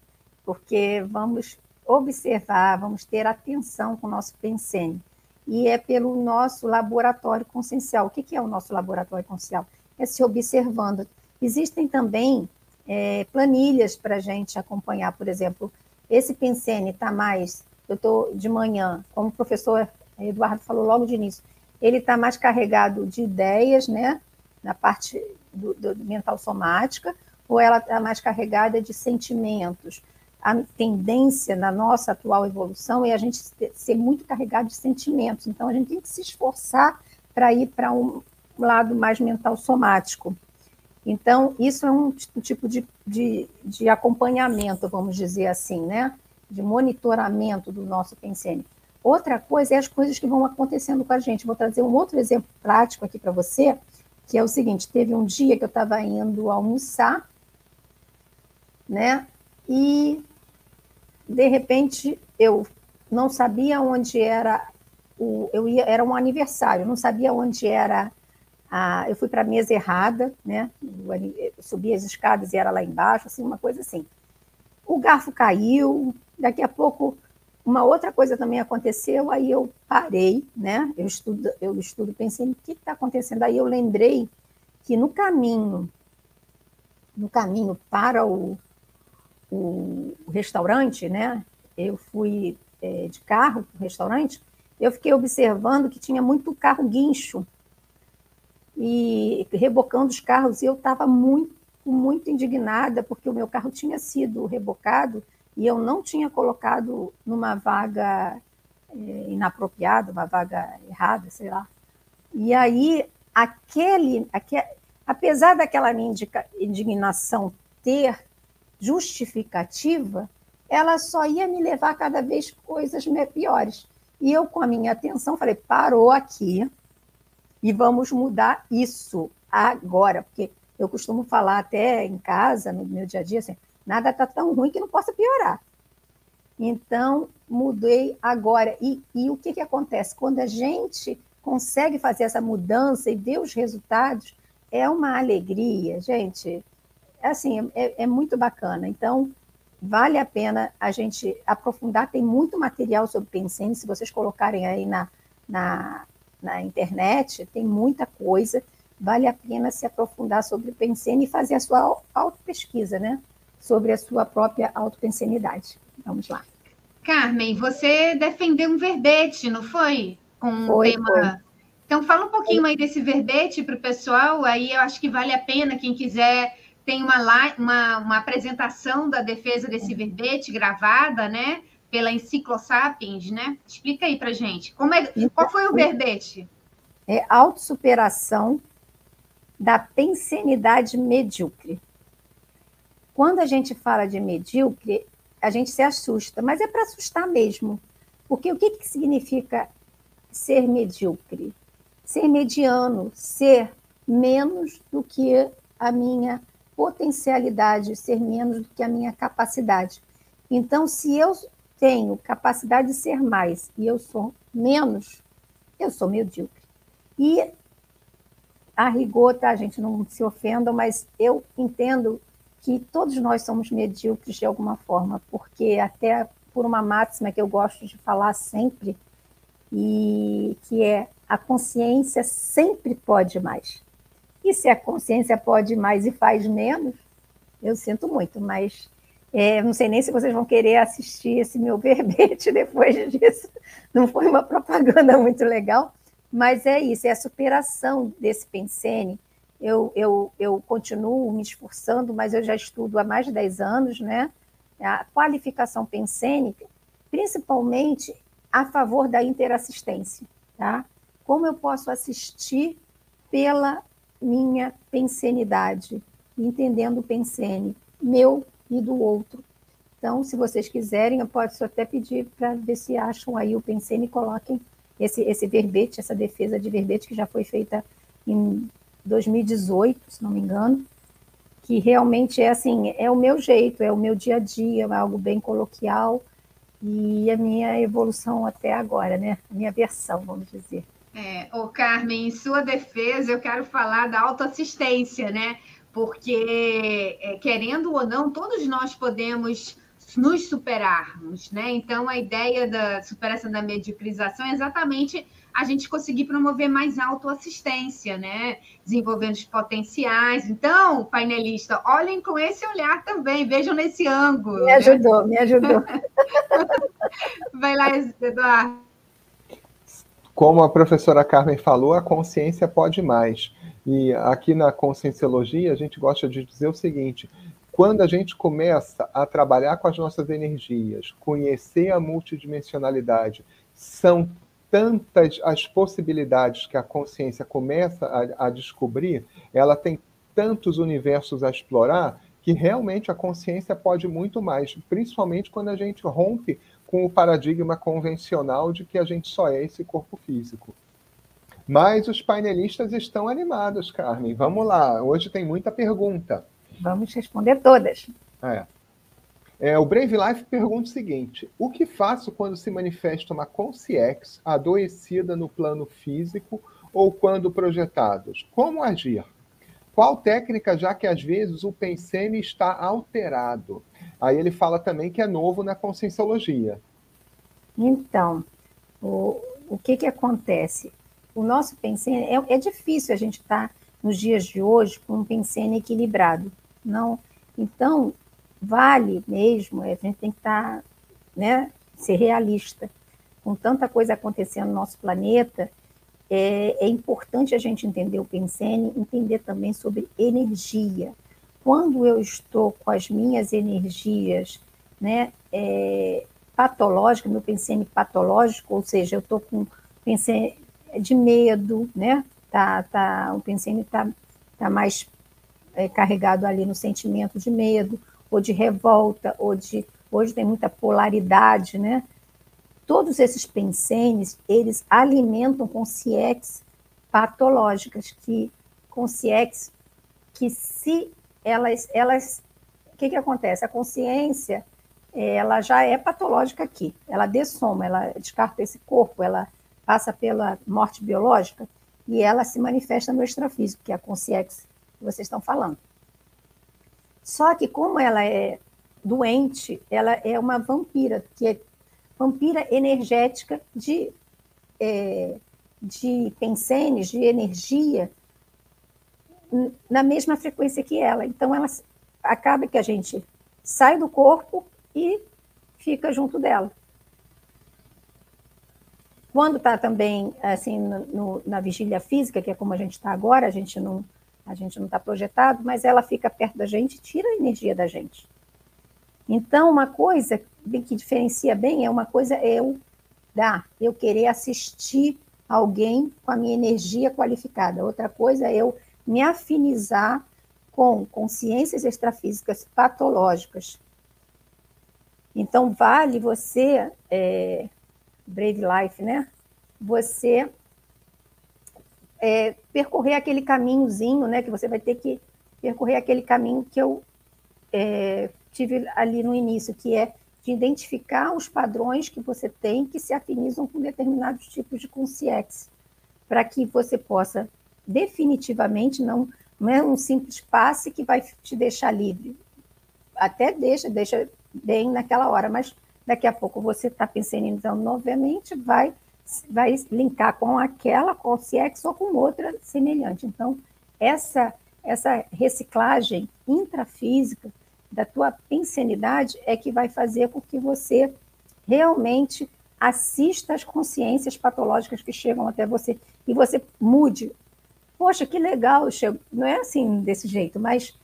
porque vamos observar, vamos ter atenção com o nosso pensene. E é pelo nosso laboratório consciencial. O que é o nosso laboratório consciencial? É se observando. Existem também é, planilhas para a gente acompanhar, por exemplo, esse pensene está mais, eu estou de manhã, como o professor Eduardo falou logo de início, ele está mais carregado de ideias, né, na parte do, do mental somática, ou ela está mais carregada de sentimentos. A tendência na nossa atual evolução é a gente ser muito carregado de sentimentos, então a gente tem que se esforçar para ir para um lado mais mental somático. Então, isso é um tipo de, de, de acompanhamento, vamos dizer assim, né? De monitoramento do nosso pensene. Outra coisa é as coisas que vão acontecendo com a gente. Vou trazer um outro exemplo prático aqui para você, que é o seguinte: teve um dia que eu estava indo almoçar, né? E de repente eu não sabia onde era o, eu ia, era um aniversário, não sabia onde era ah, eu fui para a mesa errada, né? Subi as escadas e era lá embaixo, assim, uma coisa assim. O garfo caiu, daqui a pouco uma outra coisa também aconteceu, aí eu parei, né? Eu estudo, eu estudo, pensei, o que está acontecendo? Aí eu lembrei que no caminho, no caminho para o, o, restaurante, né? Eu fui é, de carro para o restaurante, eu fiquei observando que tinha muito carro guincho e rebocando os carros. E eu estava muito, muito indignada, porque o meu carro tinha sido rebocado e eu não tinha colocado numa vaga é, inapropriada, uma vaga errada, sei lá. E aí, aquele, aquele apesar daquela minha indignação ter justificativa, ela só ia me levar cada vez coisas piores. E eu, com a minha atenção, falei: parou aqui, e vamos mudar isso agora, porque eu costumo falar até em casa, no meu dia a dia, assim, nada está tão ruim que não possa piorar. Então, mudei agora. E, e o que, que acontece? Quando a gente consegue fazer essa mudança e ver os resultados, é uma alegria, gente. É assim, é, é muito bacana. Então, vale a pena a gente aprofundar. Tem muito material sobre Pensene, se vocês colocarem aí na, na, na internet, tem muita coisa, vale a pena se aprofundar sobre o pensene e fazer a sua auto-pesquisa, né? Sobre a sua própria autopensenidade. Vamos lá. Carmen, você defendeu um verbete, não foi? Com um foi, tema. Foi. Então, fala um pouquinho aí desse verbete para o pessoal, aí eu acho que vale a pena, quem quiser, tem uma, uma, uma apresentação da defesa desse verbete gravada, né? pela Enciclosapiens, né? Explica aí para gente. Como é, qual foi o verbete? É autossuperação da pensenidade medíocre. Quando a gente fala de medíocre, a gente se assusta, mas é para assustar mesmo. Porque o que, que significa ser medíocre? Ser mediano, ser menos do que a minha potencialidade, ser menos do que a minha capacidade. Então, se eu tenho capacidade de ser mais e eu sou menos, eu sou medíocre. E a rigor, tá, gente, não se ofendam, mas eu entendo que todos nós somos medíocres de alguma forma, porque até por uma máxima que eu gosto de falar sempre, e que é a consciência sempre pode mais. E se a consciência pode mais e faz menos, eu sinto muito, mas é, não sei nem se vocês vão querer assistir esse meu *laughs* verbete depois disso. Não foi uma propaganda muito legal, mas é isso, é a superação desse pensene. Eu, eu, eu continuo me esforçando, mas eu já estudo há mais de 10 anos, né? A qualificação pensênica, principalmente a favor da interassistência, tá? Como eu posso assistir pela minha pensenidade, entendendo o pensene, meu e do outro. Então, se vocês quiserem, eu posso até pedir para ver se acham aí o Pensene e coloquem esse, esse verbete, essa defesa de verbete que já foi feita em 2018, se não me engano, que realmente é assim, é o meu jeito, é o meu dia a dia, é algo bem coloquial e a minha evolução até agora, né? A minha versão, vamos dizer. É, ô Carmen, em sua defesa, eu quero falar da autoassistência, né? porque, é, querendo ou não, todos nós podemos nos superarmos, né? Então, a ideia da superação da mediacrização é exatamente a gente conseguir promover mais autoassistência, né? Desenvolvendo os potenciais. Então, painelista, olhem com esse olhar também, vejam nesse ângulo. Me ajudou, né? me ajudou. *laughs* Vai lá, Eduardo. Como a professora Carmen falou, a consciência pode mais. E aqui na conscienciologia, a gente gosta de dizer o seguinte: quando a gente começa a trabalhar com as nossas energias, conhecer a multidimensionalidade, são tantas as possibilidades que a consciência começa a, a descobrir, ela tem tantos universos a explorar, que realmente a consciência pode muito mais, principalmente quando a gente rompe com o paradigma convencional de que a gente só é esse corpo físico. Mas os painelistas estão animados, Carmen. Vamos lá, hoje tem muita pergunta. Vamos responder todas. É. É, o Brave Life pergunta o seguinte: o que faço quando se manifesta uma consciex adoecida no plano físico ou quando projetados? Como agir? Qual técnica, já que às vezes o pensene está alterado? Aí ele fala também que é novo na conscienciologia. Então, o, o que, que acontece? O nosso pensene, é, é difícil a gente estar tá, nos dias de hoje com um pensene equilibrado não. Então, vale mesmo, a gente tem que estar, tá, né, ser realista. Com tanta coisa acontecendo no nosso planeta, é, é importante a gente entender o Pensene, entender também sobre energia. Quando eu estou com as minhas energias né, é, patológicas, meu Pensene patológico, ou seja, eu estou com Pensene de medo, né? Tá, tá, o Pensene está tá mais é, carregado ali no sentimento de medo, ou de revolta, ou de. Hoje tem muita polaridade, né? Todos esses pensenes, eles alimentam consciências patológicas, que consciências que se elas, elas, o que que acontece? A consciência, ela já é patológica aqui, ela dessoma, ela descarta esse corpo, ela passa pela morte biológica e ela se manifesta no extrafísico, que é a consciência que vocês estão falando. Só que como ela é doente, ela é uma vampira, que é vampira energética de, é, de pensenes, de energia, na mesma frequência que ela. Então, ela acaba que a gente sai do corpo e fica junto dela. Quando está também assim no, na vigília física, que é como a gente está agora, a gente não a gente não está projetado, mas ela fica perto da gente tira a energia da gente. Então, uma coisa que diferencia bem é uma coisa eu dar, eu querer assistir alguém com a minha energia qualificada. Outra coisa é eu me afinizar com consciências extrafísicas patológicas. Então, vale você, é, Brave Life, né? Você é, percorrer aquele caminhozinho, né? Que você vai ter que percorrer aquele caminho que eu é, tive ali no início, que é de identificar os padrões que você tem que se afinizam com determinados tipos de consciência, para que você possa definitivamente não não é um simples passe que vai te deixar livre. Até deixa, deixa bem naquela hora, mas daqui a pouco você está então, novamente, vai vai linkar com aquela, com o CX ou com outra semelhante. Então, essa, essa reciclagem intrafísica da tua pensenidade é que vai fazer com que você realmente assista às consciências patológicas que chegam até você e você mude. Poxa, que legal, não é assim desse jeito, mas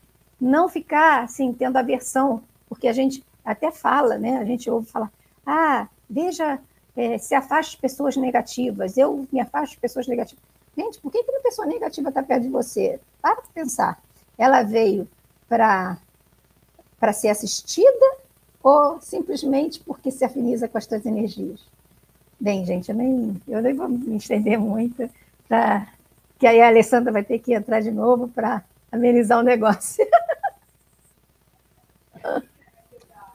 não ficar assim tendo aversão, porque a gente até fala, né? A gente ouve falar: "Ah, veja é, se afaste de pessoas negativas, eu me afasto de pessoas negativas. Gente, por que, que uma pessoa negativa está perto de você? Para para pensar. Ela veio para ser assistida ou simplesmente porque se afiniza com as suas energias? Bem, gente, eu nem, eu nem vou me estender muito, pra, que aí a Alessandra vai ter que entrar de novo para amenizar o negócio. *laughs*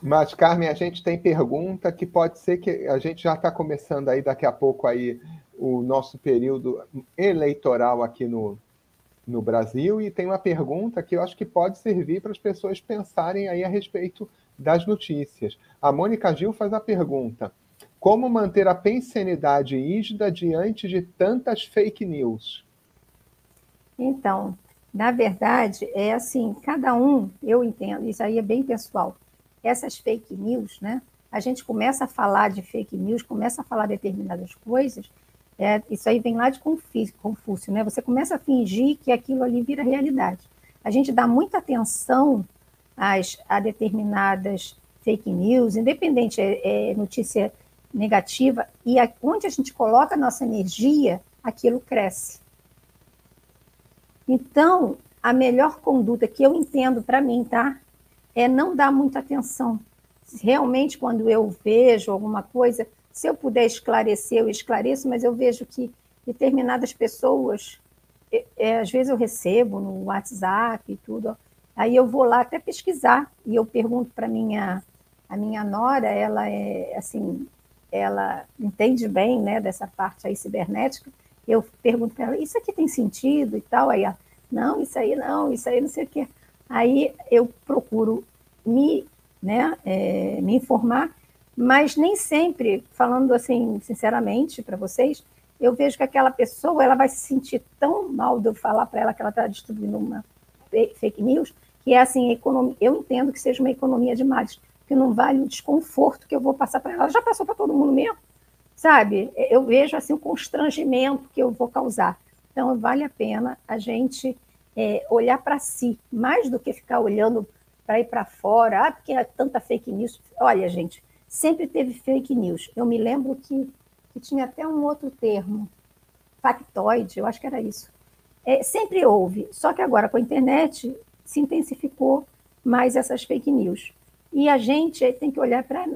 Mas, Carmen, a gente tem pergunta que pode ser que a gente já está começando aí daqui a pouco aí o nosso período eleitoral aqui no, no Brasil e tem uma pergunta que eu acho que pode servir para as pessoas pensarem aí a respeito das notícias. A Mônica Gil faz a pergunta: como manter a pensenidade rígida diante de tantas fake news? Então, na verdade, é assim, cada um, eu entendo, isso aí é bem pessoal. Essas fake news, né? A gente começa a falar de fake news, começa a falar determinadas coisas, é, isso aí vem lá de Confúcio, né? Você começa a fingir que aquilo ali vira realidade. A gente dá muita atenção às, a determinadas fake news, independente, é, é notícia negativa, e a, onde a gente coloca a nossa energia, aquilo cresce. Então, a melhor conduta que eu entendo para mim, tá? É não dar muita atenção. Realmente, quando eu vejo alguma coisa, se eu puder esclarecer, eu esclareço, mas eu vejo que determinadas pessoas, é, é, às vezes eu recebo no WhatsApp e tudo, aí eu vou lá até pesquisar e eu pergunto para minha a minha nora, ela é assim, ela entende bem, né, dessa parte aí cibernética. Eu pergunto para ela, isso aqui tem sentido e tal? Aí ela, não, isso aí não, isso aí não sei o quê. Aí eu procuro me, né, é, me informar, mas nem sempre, falando assim, sinceramente para vocês, eu vejo que aquela pessoa ela vai se sentir tão mal de eu falar para ela que ela está distribuindo uma fake news, que é assim, economia, eu entendo que seja uma economia de males, que não vale o desconforto que eu vou passar para ela. Ela já passou para todo mundo mesmo, sabe? Eu vejo assim o constrangimento que eu vou causar. Então, vale a pena a gente é, olhar para si, mais do que ficar olhando para ir para fora, ah, porque é tanta fake news. Olha, gente, sempre teve fake news. Eu me lembro que, que tinha até um outro termo, factoide, eu acho que era isso. É, sempre houve, só que agora com a internet se intensificou mais essas fake news. E a gente tem que olhar para.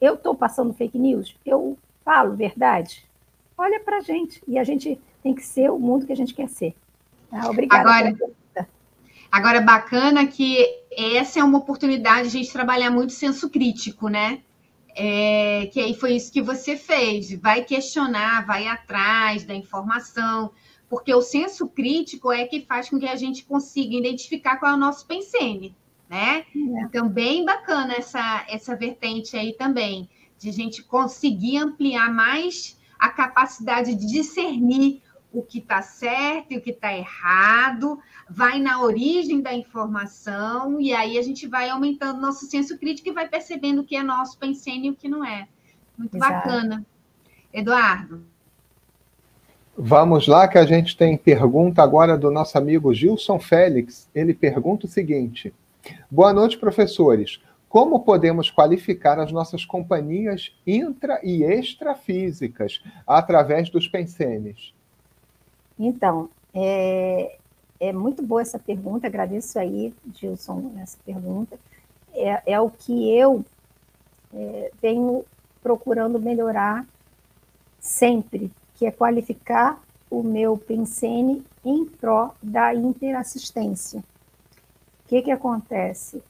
Eu estou passando fake news? Eu falo verdade? Olha para a gente. E a gente tem que ser o mundo que a gente quer ser. Tá? Obrigada. Agora, agora, bacana que essa é uma oportunidade de a gente trabalhar muito senso crítico, né? É, que aí foi isso que você fez. Vai questionar, vai atrás da informação, porque o senso crítico é que faz com que a gente consiga identificar qual é o nosso pensene né? É. Então, bem bacana essa, essa vertente aí também, de a gente conseguir ampliar mais a capacidade de discernir o que está certo e o que está errado, vai na origem da informação, e aí a gente vai aumentando nosso senso crítico e vai percebendo o que é nosso, pensando e o que não é. Muito Exato. bacana. Eduardo. Vamos lá, que a gente tem pergunta agora do nosso amigo Gilson Félix. Ele pergunta o seguinte: Boa noite, professores. Como podemos qualificar as nossas companhias intra e extrafísicas através dos pensenes? Então, é, é muito boa essa pergunta, agradeço aí, Gilson, essa pergunta. É, é o que eu é, venho procurando melhorar sempre, que é qualificar o meu pensene em pró da interassistência. O que, que acontece?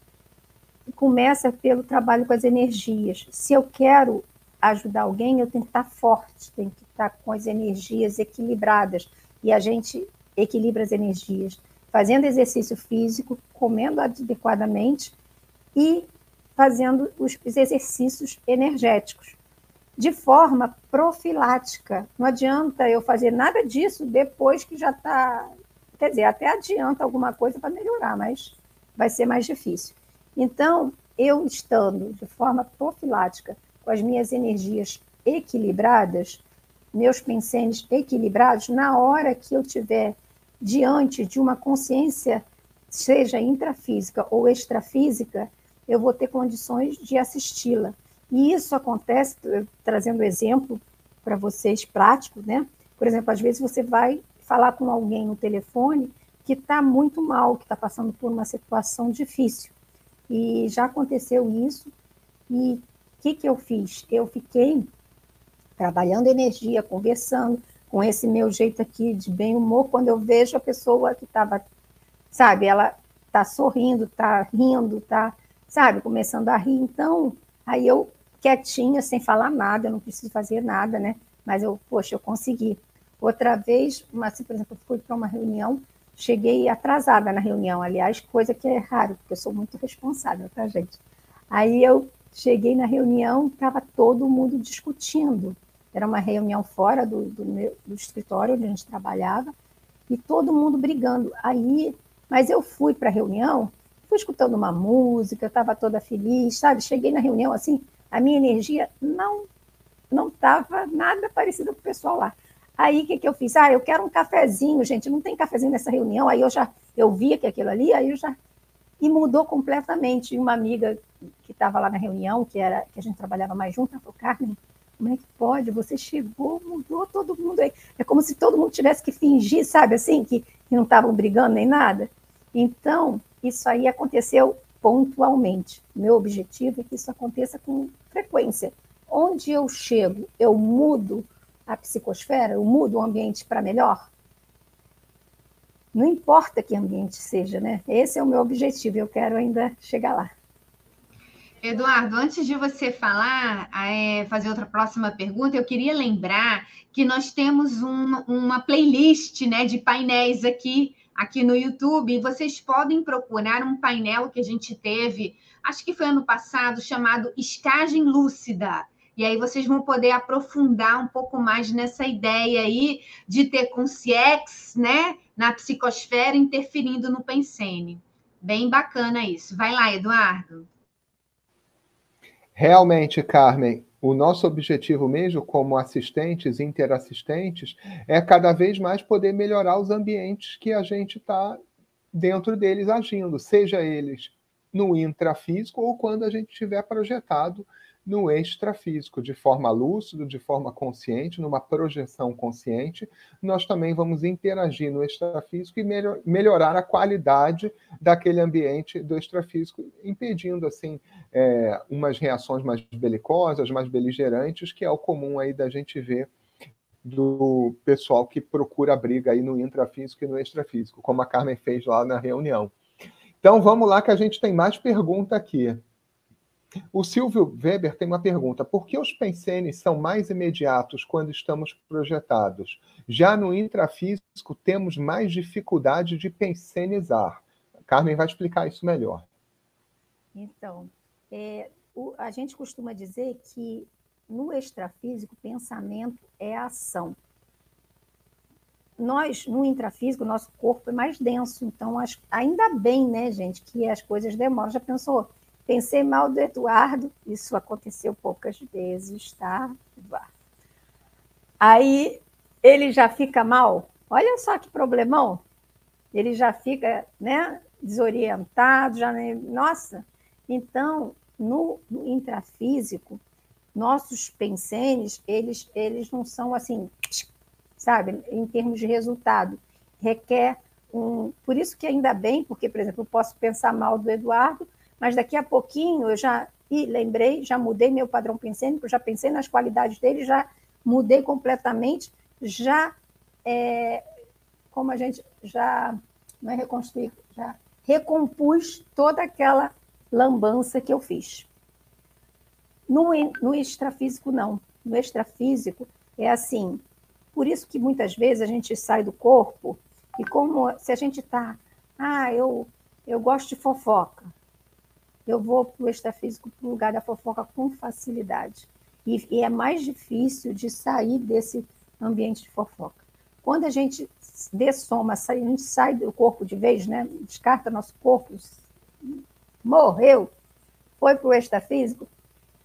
Começa pelo trabalho com as energias. Se eu quero ajudar alguém, eu tenho que estar forte, tenho que estar com as energias equilibradas. E a gente equilibra as energias fazendo exercício físico, comendo adequadamente e fazendo os exercícios energéticos de forma profilática. Não adianta eu fazer nada disso depois que já está. Quer dizer, até adianta alguma coisa para melhorar, mas vai ser mais difícil. Então, eu estando de forma profilática, com as minhas energias equilibradas, meus pensenes equilibrados, na hora que eu tiver diante de uma consciência, seja intrafísica ou extrafísica, eu vou ter condições de assisti-la. E isso acontece, trazendo exemplo para vocês prático, né? Por exemplo, às vezes você vai falar com alguém no telefone que está muito mal, que está passando por uma situação difícil. E já aconteceu isso. E o que, que eu fiz? Eu fiquei trabalhando energia, conversando com esse meu jeito aqui de bem humor, quando eu vejo a pessoa que estava, sabe, ela está sorrindo, está rindo, está, sabe, começando a rir. Então, aí eu, quietinha, sem falar nada, eu não preciso fazer nada, né? Mas eu, poxa, eu consegui. Outra vez, uma, assim, por exemplo, eu fui para uma reunião Cheguei atrasada na reunião, aliás, coisa que é raro, porque eu sou muito responsável, tá, gente? Aí eu cheguei na reunião, estava todo mundo discutindo. Era uma reunião fora do, do, meu, do escritório onde a gente trabalhava, e todo mundo brigando. Aí, mas eu fui para a reunião, fui escutando uma música, estava toda feliz, sabe? Cheguei na reunião assim, a minha energia não não estava nada parecido com o pessoal lá. Aí o que, que eu fiz? Ah, eu quero um cafezinho, gente. Não tem cafezinho nessa reunião. Aí eu já eu via que aquilo ali, aí eu já e mudou completamente. Uma amiga que estava lá na reunião, que era que a gente trabalhava mais junto, ela falou: Carmen, como é que pode? Você chegou, mudou todo mundo aí. É como se todo mundo tivesse que fingir, sabe assim, que, que não estavam brigando nem nada. Então, isso aí aconteceu pontualmente. Meu objetivo é que isso aconteça com frequência. Onde eu chego, eu mudo a psicosfera, eu mudo o ambiente para melhor? Não importa que ambiente seja, né? Esse é o meu objetivo, eu quero ainda chegar lá. Eduardo, antes de você falar, é, fazer outra próxima pergunta, eu queria lembrar que nós temos um, uma playlist né, de painéis aqui, aqui no YouTube, vocês podem procurar um painel que a gente teve, acho que foi ano passado, chamado Escagem Lúcida. E aí vocês vão poder aprofundar um pouco mais nessa ideia aí de ter consciex, né, na psicosfera interferindo no pensene. Bem bacana isso. Vai lá, Eduardo. Realmente, Carmen, o nosso objetivo mesmo como assistentes, interassistentes, é cada vez mais poder melhorar os ambientes que a gente está dentro deles agindo, seja eles no intrafísico ou quando a gente tiver projetado no extrafísico, de forma lúcida, de forma consciente, numa projeção consciente, nós também vamos interagir no extrafísico e melhor, melhorar a qualidade daquele ambiente do extrafísico, impedindo assim é, umas reações mais belicosas, mais beligerantes, que é o comum aí da gente ver do pessoal que procura briga aí no intrafísico e no extrafísico, como a Carmen fez lá na reunião. Então vamos lá que a gente tem mais pergunta aqui. O Silvio Weber tem uma pergunta: por que os pensenes são mais imediatos quando estamos projetados? Já no intrafísico, temos mais dificuldade de pensenizar. Carmen vai explicar isso melhor. Então, é, o, a gente costuma dizer que no extrafísico, pensamento é ação. Nós, no intrafísico, nosso corpo é mais denso, então as, ainda bem, né, gente, que as coisas demoram. Já pensou? Pensei mal do Eduardo, isso aconteceu poucas vezes, tá? Aí ele já fica mal. Olha só que problemão. Ele já fica, né, desorientado, já nossa. Então, no, no intrafísico, nossos pensenes, eles eles não são assim, sabe, em termos de resultado. Requer um, por isso que ainda bem, porque por exemplo, eu posso pensar mal do Eduardo, mas daqui a pouquinho eu já e lembrei, já mudei meu padrão pensênico, já pensei nas qualidades dele, já mudei completamente, já é, como a gente já não é reconstruir, já recompus toda aquela lambança que eu fiz. No, no extrafísico, não. No extrafísico é assim. Por isso que muitas vezes a gente sai do corpo e como se a gente está, ah, eu, eu gosto de fofoca, eu vou para o extrafísico, para o lugar da fofoca com facilidade. E, e, é mais difícil de sair desse ambiente de fofoca. Quando a gente dessoma, a gente sai do corpo de vez, né? descarta nosso corpo, morreu, foi para o extrafísico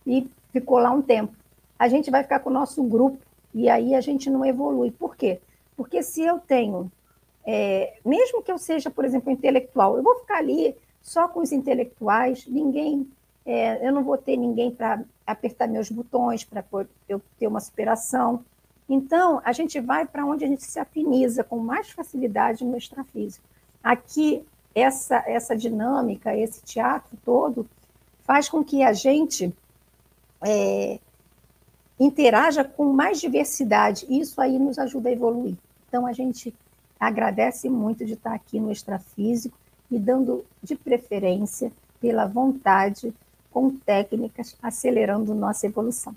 e ficou lá um tempo. A gente vai ficar com o nosso grupo e aí a gente não evolui. Por quê? Porque se eu tenho, é, mesmo que eu seja, por exemplo, intelectual, eu vou ficar ali só com os intelectuais, ninguém, é, eu não vou ter ninguém para apertar meus botões, para eu ter uma superação. Então, a gente vai para onde a gente se afiniza com mais facilidade no extrafísico. Aqui, essa, essa dinâmica, esse teatro todo, faz com que a gente é, interaja com mais diversidade. Isso aí nos ajuda a evoluir. Então, a gente agradece muito de estar aqui no extrafísico e dando de preferência pela vontade com técnicas acelerando nossa evolução.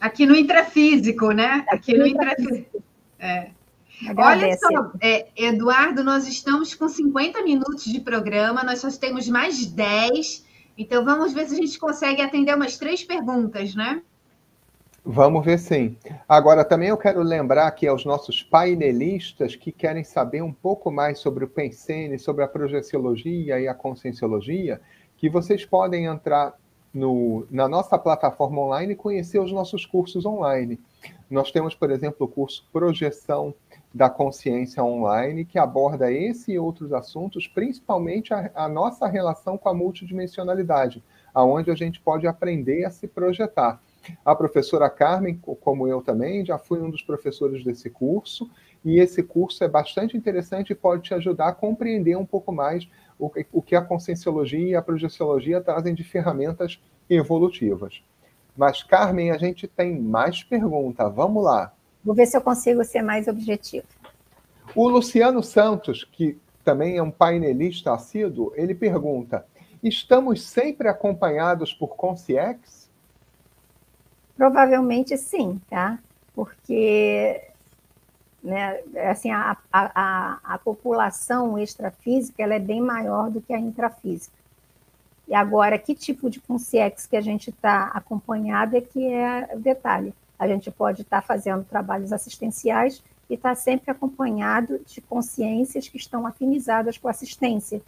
Aqui no intrafísico, né? Aqui, Aqui no intrafísico. É. Olha só, é, Eduardo, nós estamos com 50 minutos de programa, nós só temos mais 10. Então, vamos ver se a gente consegue atender umas três perguntas, né? Vamos ver sim. Agora, também eu quero lembrar aqui aos nossos painelistas que querem saber um pouco mais sobre o Pensene, sobre a projeciologia e a conscienciologia, que vocês podem entrar no, na nossa plataforma online e conhecer os nossos cursos online. Nós temos, por exemplo, o curso Projeção da Consciência Online, que aborda esse e outros assuntos, principalmente a, a nossa relação com a multidimensionalidade, aonde a gente pode aprender a se projetar. A professora Carmen, como eu também, já fui um dos professores desse curso, e esse curso é bastante interessante e pode te ajudar a compreender um pouco mais o, o que a conscienciologia e a projeciologia trazem de ferramentas evolutivas. Mas, Carmen, a gente tem mais pergunta. Vamos lá. Vou ver se eu consigo ser mais objetivo. O Luciano Santos, que também é um painelista assíduo, ele pergunta: estamos sempre acompanhados por Conciex? Provavelmente sim, tá? Porque né, assim, a, a, a, população extrafísica ela é bem maior do que a intrafísica. E agora, que tipo de consciex que a gente está acompanhado é que é o detalhe. A gente pode estar tá fazendo trabalhos assistenciais e estar tá sempre acompanhado de consciências que estão afinizadas com assistência.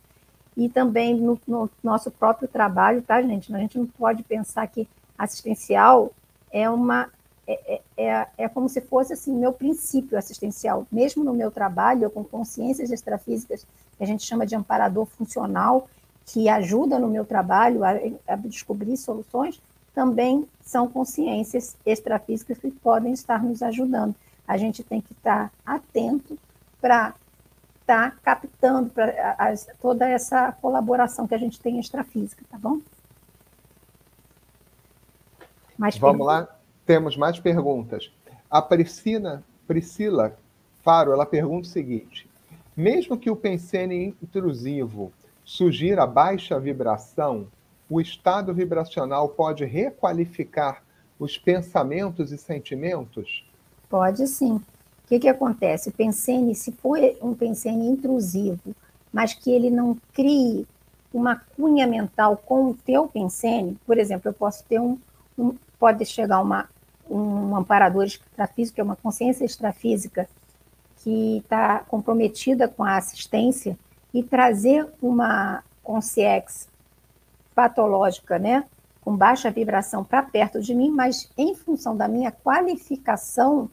E também no, no, nosso próprio trabalho, tá, gente? A gente não pode pensar que assistencial é uma é, é, é, é como se fosse assim meu princípio assistencial. Mesmo no meu trabalho, com consciências extrafísicas, que a gente chama de amparador funcional, que ajuda no meu trabalho a, a descobrir soluções, também são consciências extrafísicas que podem estar nos ajudando. A gente tem que estar atento para estar tá captando pra, toda essa colaboração que a gente tem extrafísica, tá bom? Mais Vamos lá, temos mais perguntas. A Priscila, Priscila Faro, ela pergunta o seguinte: mesmo que o pensene intrusivo sugira baixa vibração, o estado vibracional pode requalificar os pensamentos e sentimentos? Pode sim. O que, que acontece? O pensene, se for um pensene intrusivo, mas que ele não crie uma cunha mental com o teu pensene, por exemplo, eu posso ter um, um pode chegar uma, um amparador extrafísico, que é uma consciência extrafísica, que está comprometida com a assistência, e trazer uma consciência patológica, né, com baixa vibração para perto de mim, mas em função da minha qualificação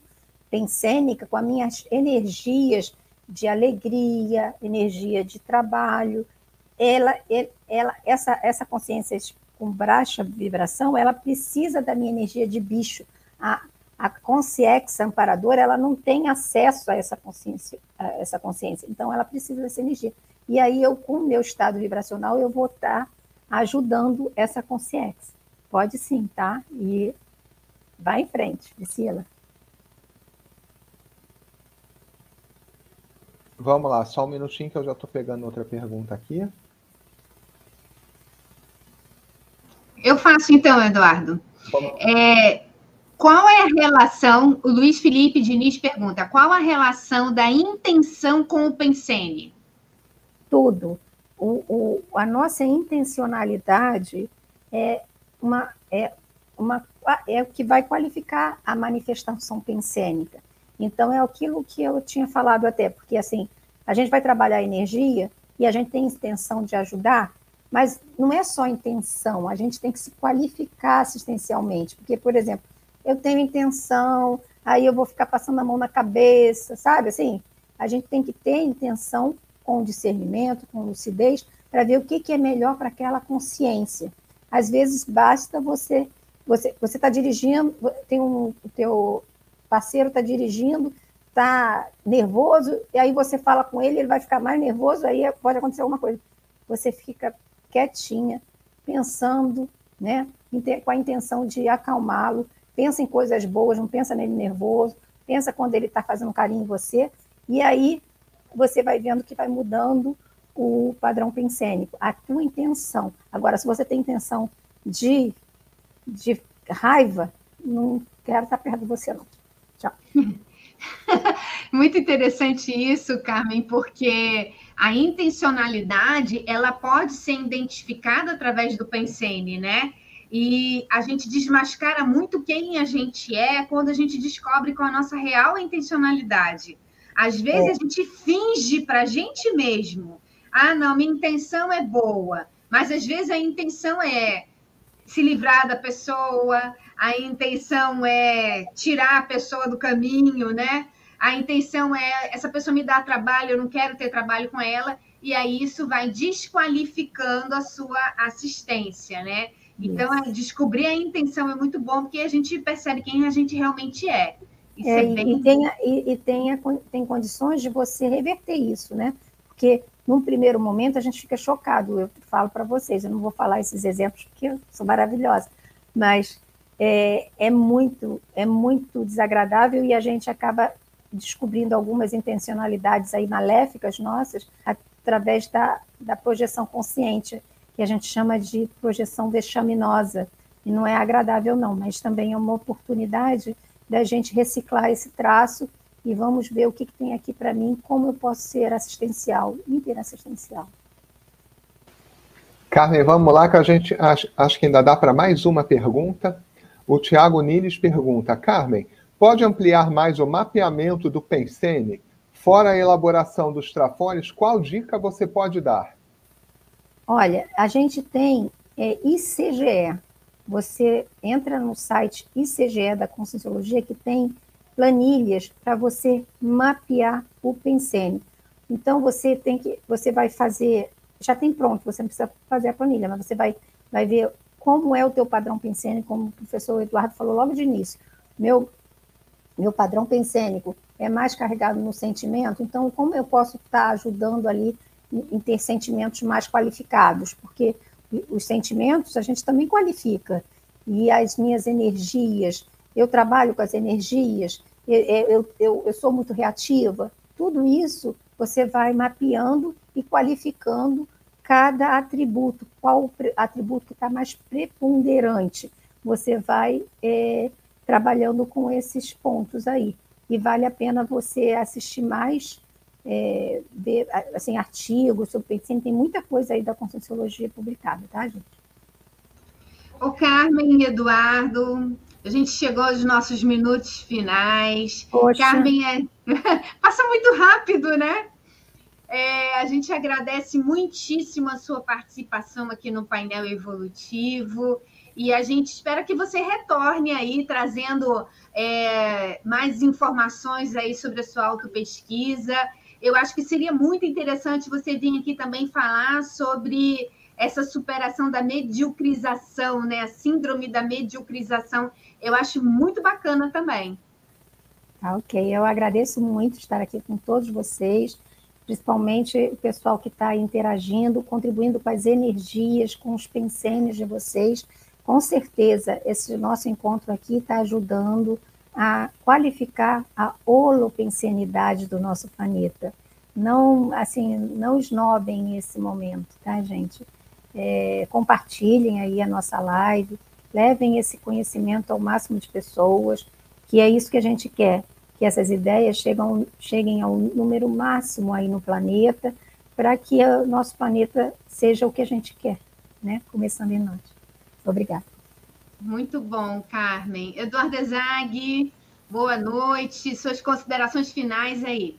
pensênica, com as minhas energias de alegria, energia de trabalho, ela, ela, essa, essa consciência com baixa vibração, ela precisa da minha energia de bicho. A, a consciência amparadora, ela não tem acesso a essa consciência, a essa consciência, então ela precisa dessa energia. E aí eu, com o meu estado vibracional, eu vou estar ajudando essa consciência. Pode sim, tá? E vai em frente, Priscila. Vamos lá, só um minutinho que eu já estou pegando outra pergunta aqui. Eu faço então, Eduardo. É, qual é a relação? O Luiz Felipe Diniz pergunta: qual a relação da intenção com o pensene? Tudo o, o, a nossa intencionalidade é uma é uma é o que vai qualificar a manifestação pensênica. Então é aquilo que eu tinha falado até, porque assim, a gente vai trabalhar energia e a gente tem intenção de ajudar, mas não é só intenção, a gente tem que se qualificar assistencialmente, porque por exemplo, eu tenho intenção, aí eu vou ficar passando a mão na cabeça, sabe? Assim, a gente tem que ter intenção com discernimento, com lucidez, para ver o que, que é melhor para aquela consciência. Às vezes basta você você você está dirigindo, tem um o teu parceiro está dirigindo, está nervoso, e aí você fala com ele, ele vai ficar mais nervoso, aí pode acontecer alguma coisa. Você fica quietinha, pensando, né, com a intenção de acalmá-lo, pensa em coisas boas, não pensa nele nervoso, pensa quando ele está fazendo carinho em você, e aí você vai vendo que vai mudando o padrão pensênico, a tua intenção. Agora, se você tem intenção de, de raiva, não quero estar perto de você, não. Tchau. *laughs* Muito interessante isso, Carmen, porque a intencionalidade, ela pode ser identificada através do Pensene, né? E a gente desmascara muito quem a gente é quando a gente descobre qual a nossa real intencionalidade. Às vezes é. a gente finge para a gente mesmo. Ah, não, minha intenção é boa. Mas às vezes a intenção é se livrar da pessoa, a intenção é tirar a pessoa do caminho, né? A intenção é essa pessoa me dá trabalho, eu não quero ter trabalho com ela, e aí isso vai desqualificando a sua assistência, né? Então, é, descobrir a intenção é muito bom, porque a gente percebe quem a gente realmente é. É, é bem... E, tem, e, e tem, tem condições de você reverter isso, né? Porque num primeiro momento a gente fica chocado. Eu falo para vocês, eu não vou falar esses exemplos porque são maravilhosos, mas é, é, muito é muito desagradável e a gente acaba descobrindo algumas intencionalidades aí maléficas nossas através da, da projeção consciente, que a gente chama de projeção vexaminosa. E não é agradável, não, mas também é uma oportunidade da gente reciclar esse traço e vamos ver o que, que tem aqui para mim, como eu posso ser assistencial, interassistencial. Carmen, vamos lá, que a gente acho, acho que ainda dá para mais uma pergunta. O Tiago Niles pergunta: Carmen, pode ampliar mais o mapeamento do Pensene? Fora a elaboração dos trafones, qual dica você pode dar? Olha, a gente tem é, ICGE. Você entra no site ICGE da Conscienciologia que tem planilhas para você mapear o Pensene. Então você tem que, você vai fazer, já tem pronto, você não precisa fazer a planilha, mas você vai, vai ver como é o teu padrão pensênico, como o professor Eduardo falou logo de início. Meu, meu padrão pensênico é mais carregado no sentimento, então como eu posso estar ajudando ali em ter sentimentos mais qualificados? Porque os sentimentos a gente também qualifica, e as minhas energias, eu trabalho com as energias, eu, eu, eu, sou muito reativa, tudo isso você vai mapeando e qualificando cada atributo, qual atributo que está mais preponderante. Você vai é, trabalhando com esses pontos aí. E vale a pena você assistir mais, é, ver assim, artigos sobre pensando, tem muita coisa aí da Conscienciologia publicada, tá, gente? O Carmen e Eduardo, a gente chegou aos nossos minutos finais. Poxa. Carmen, é... *laughs* passa muito rápido, né? É, a gente agradece muitíssimo a sua participação aqui no painel evolutivo e a gente espera que você retorne aí trazendo é, mais informações aí sobre a sua autopesquisa. Eu acho que seria muito interessante você vir aqui também falar sobre essa superação da mediocrização, né? A síndrome da mediocrização. Eu acho muito bacana também. Tá, ok. Eu agradeço muito estar aqui com todos vocês principalmente o pessoal que está interagindo, contribuindo com as energias, com os pensenes de vocês. Com certeza, esse nosso encontro aqui está ajudando a qualificar a holopensenidade do nosso planeta. Não, assim, não esnobem esse momento, tá, gente? É, compartilhem aí a nossa live, levem esse conhecimento ao máximo de pessoas, que é isso que a gente quer, que essas ideias chegam, cheguem ao número máximo aí no planeta, para que o nosso planeta seja o que a gente quer, né? Começando em nós. Obrigada. Muito bom, Carmen. Eduardo Zag, boa noite. Suas considerações finais aí.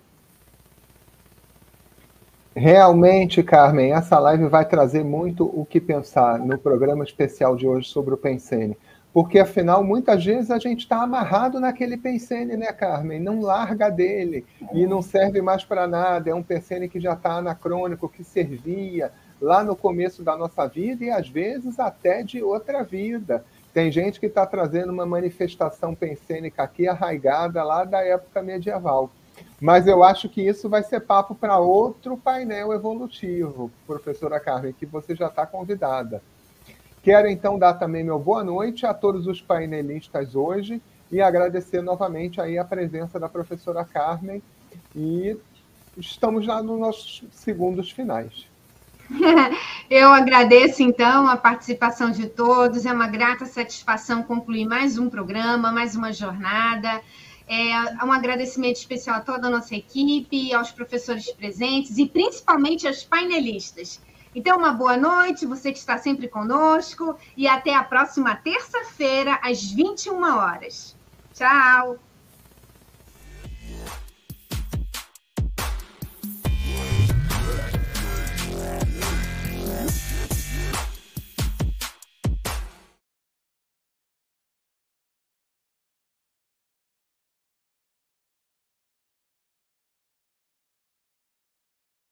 Realmente, Carmen, essa live vai trazer muito o que pensar no programa especial de hoje sobre o Pensene. Porque, afinal, muitas vezes a gente está amarrado naquele pensene, né, Carmen? Não larga dele e não serve mais para nada. É um pensene que já está anacrônico, que servia lá no começo da nossa vida e, às vezes, até de outra vida. Tem gente que está trazendo uma manifestação pensênica aqui arraigada lá da época medieval. Mas eu acho que isso vai ser papo para outro painel evolutivo, professora Carmen, que você já está convidada. Quero então dar também meu boa noite a todos os painelistas hoje e agradecer novamente aí a presença da professora Carmen e estamos lá nos nossos segundos finais. *laughs* Eu agradeço, então, a participação de todos. É uma grata satisfação concluir mais um programa, mais uma jornada. É, um agradecimento especial a toda a nossa equipe, aos professores presentes e principalmente aos painelistas. Então, uma boa noite, você que está sempre conosco, e até a próxima terça-feira, às 21 horas. Tchau!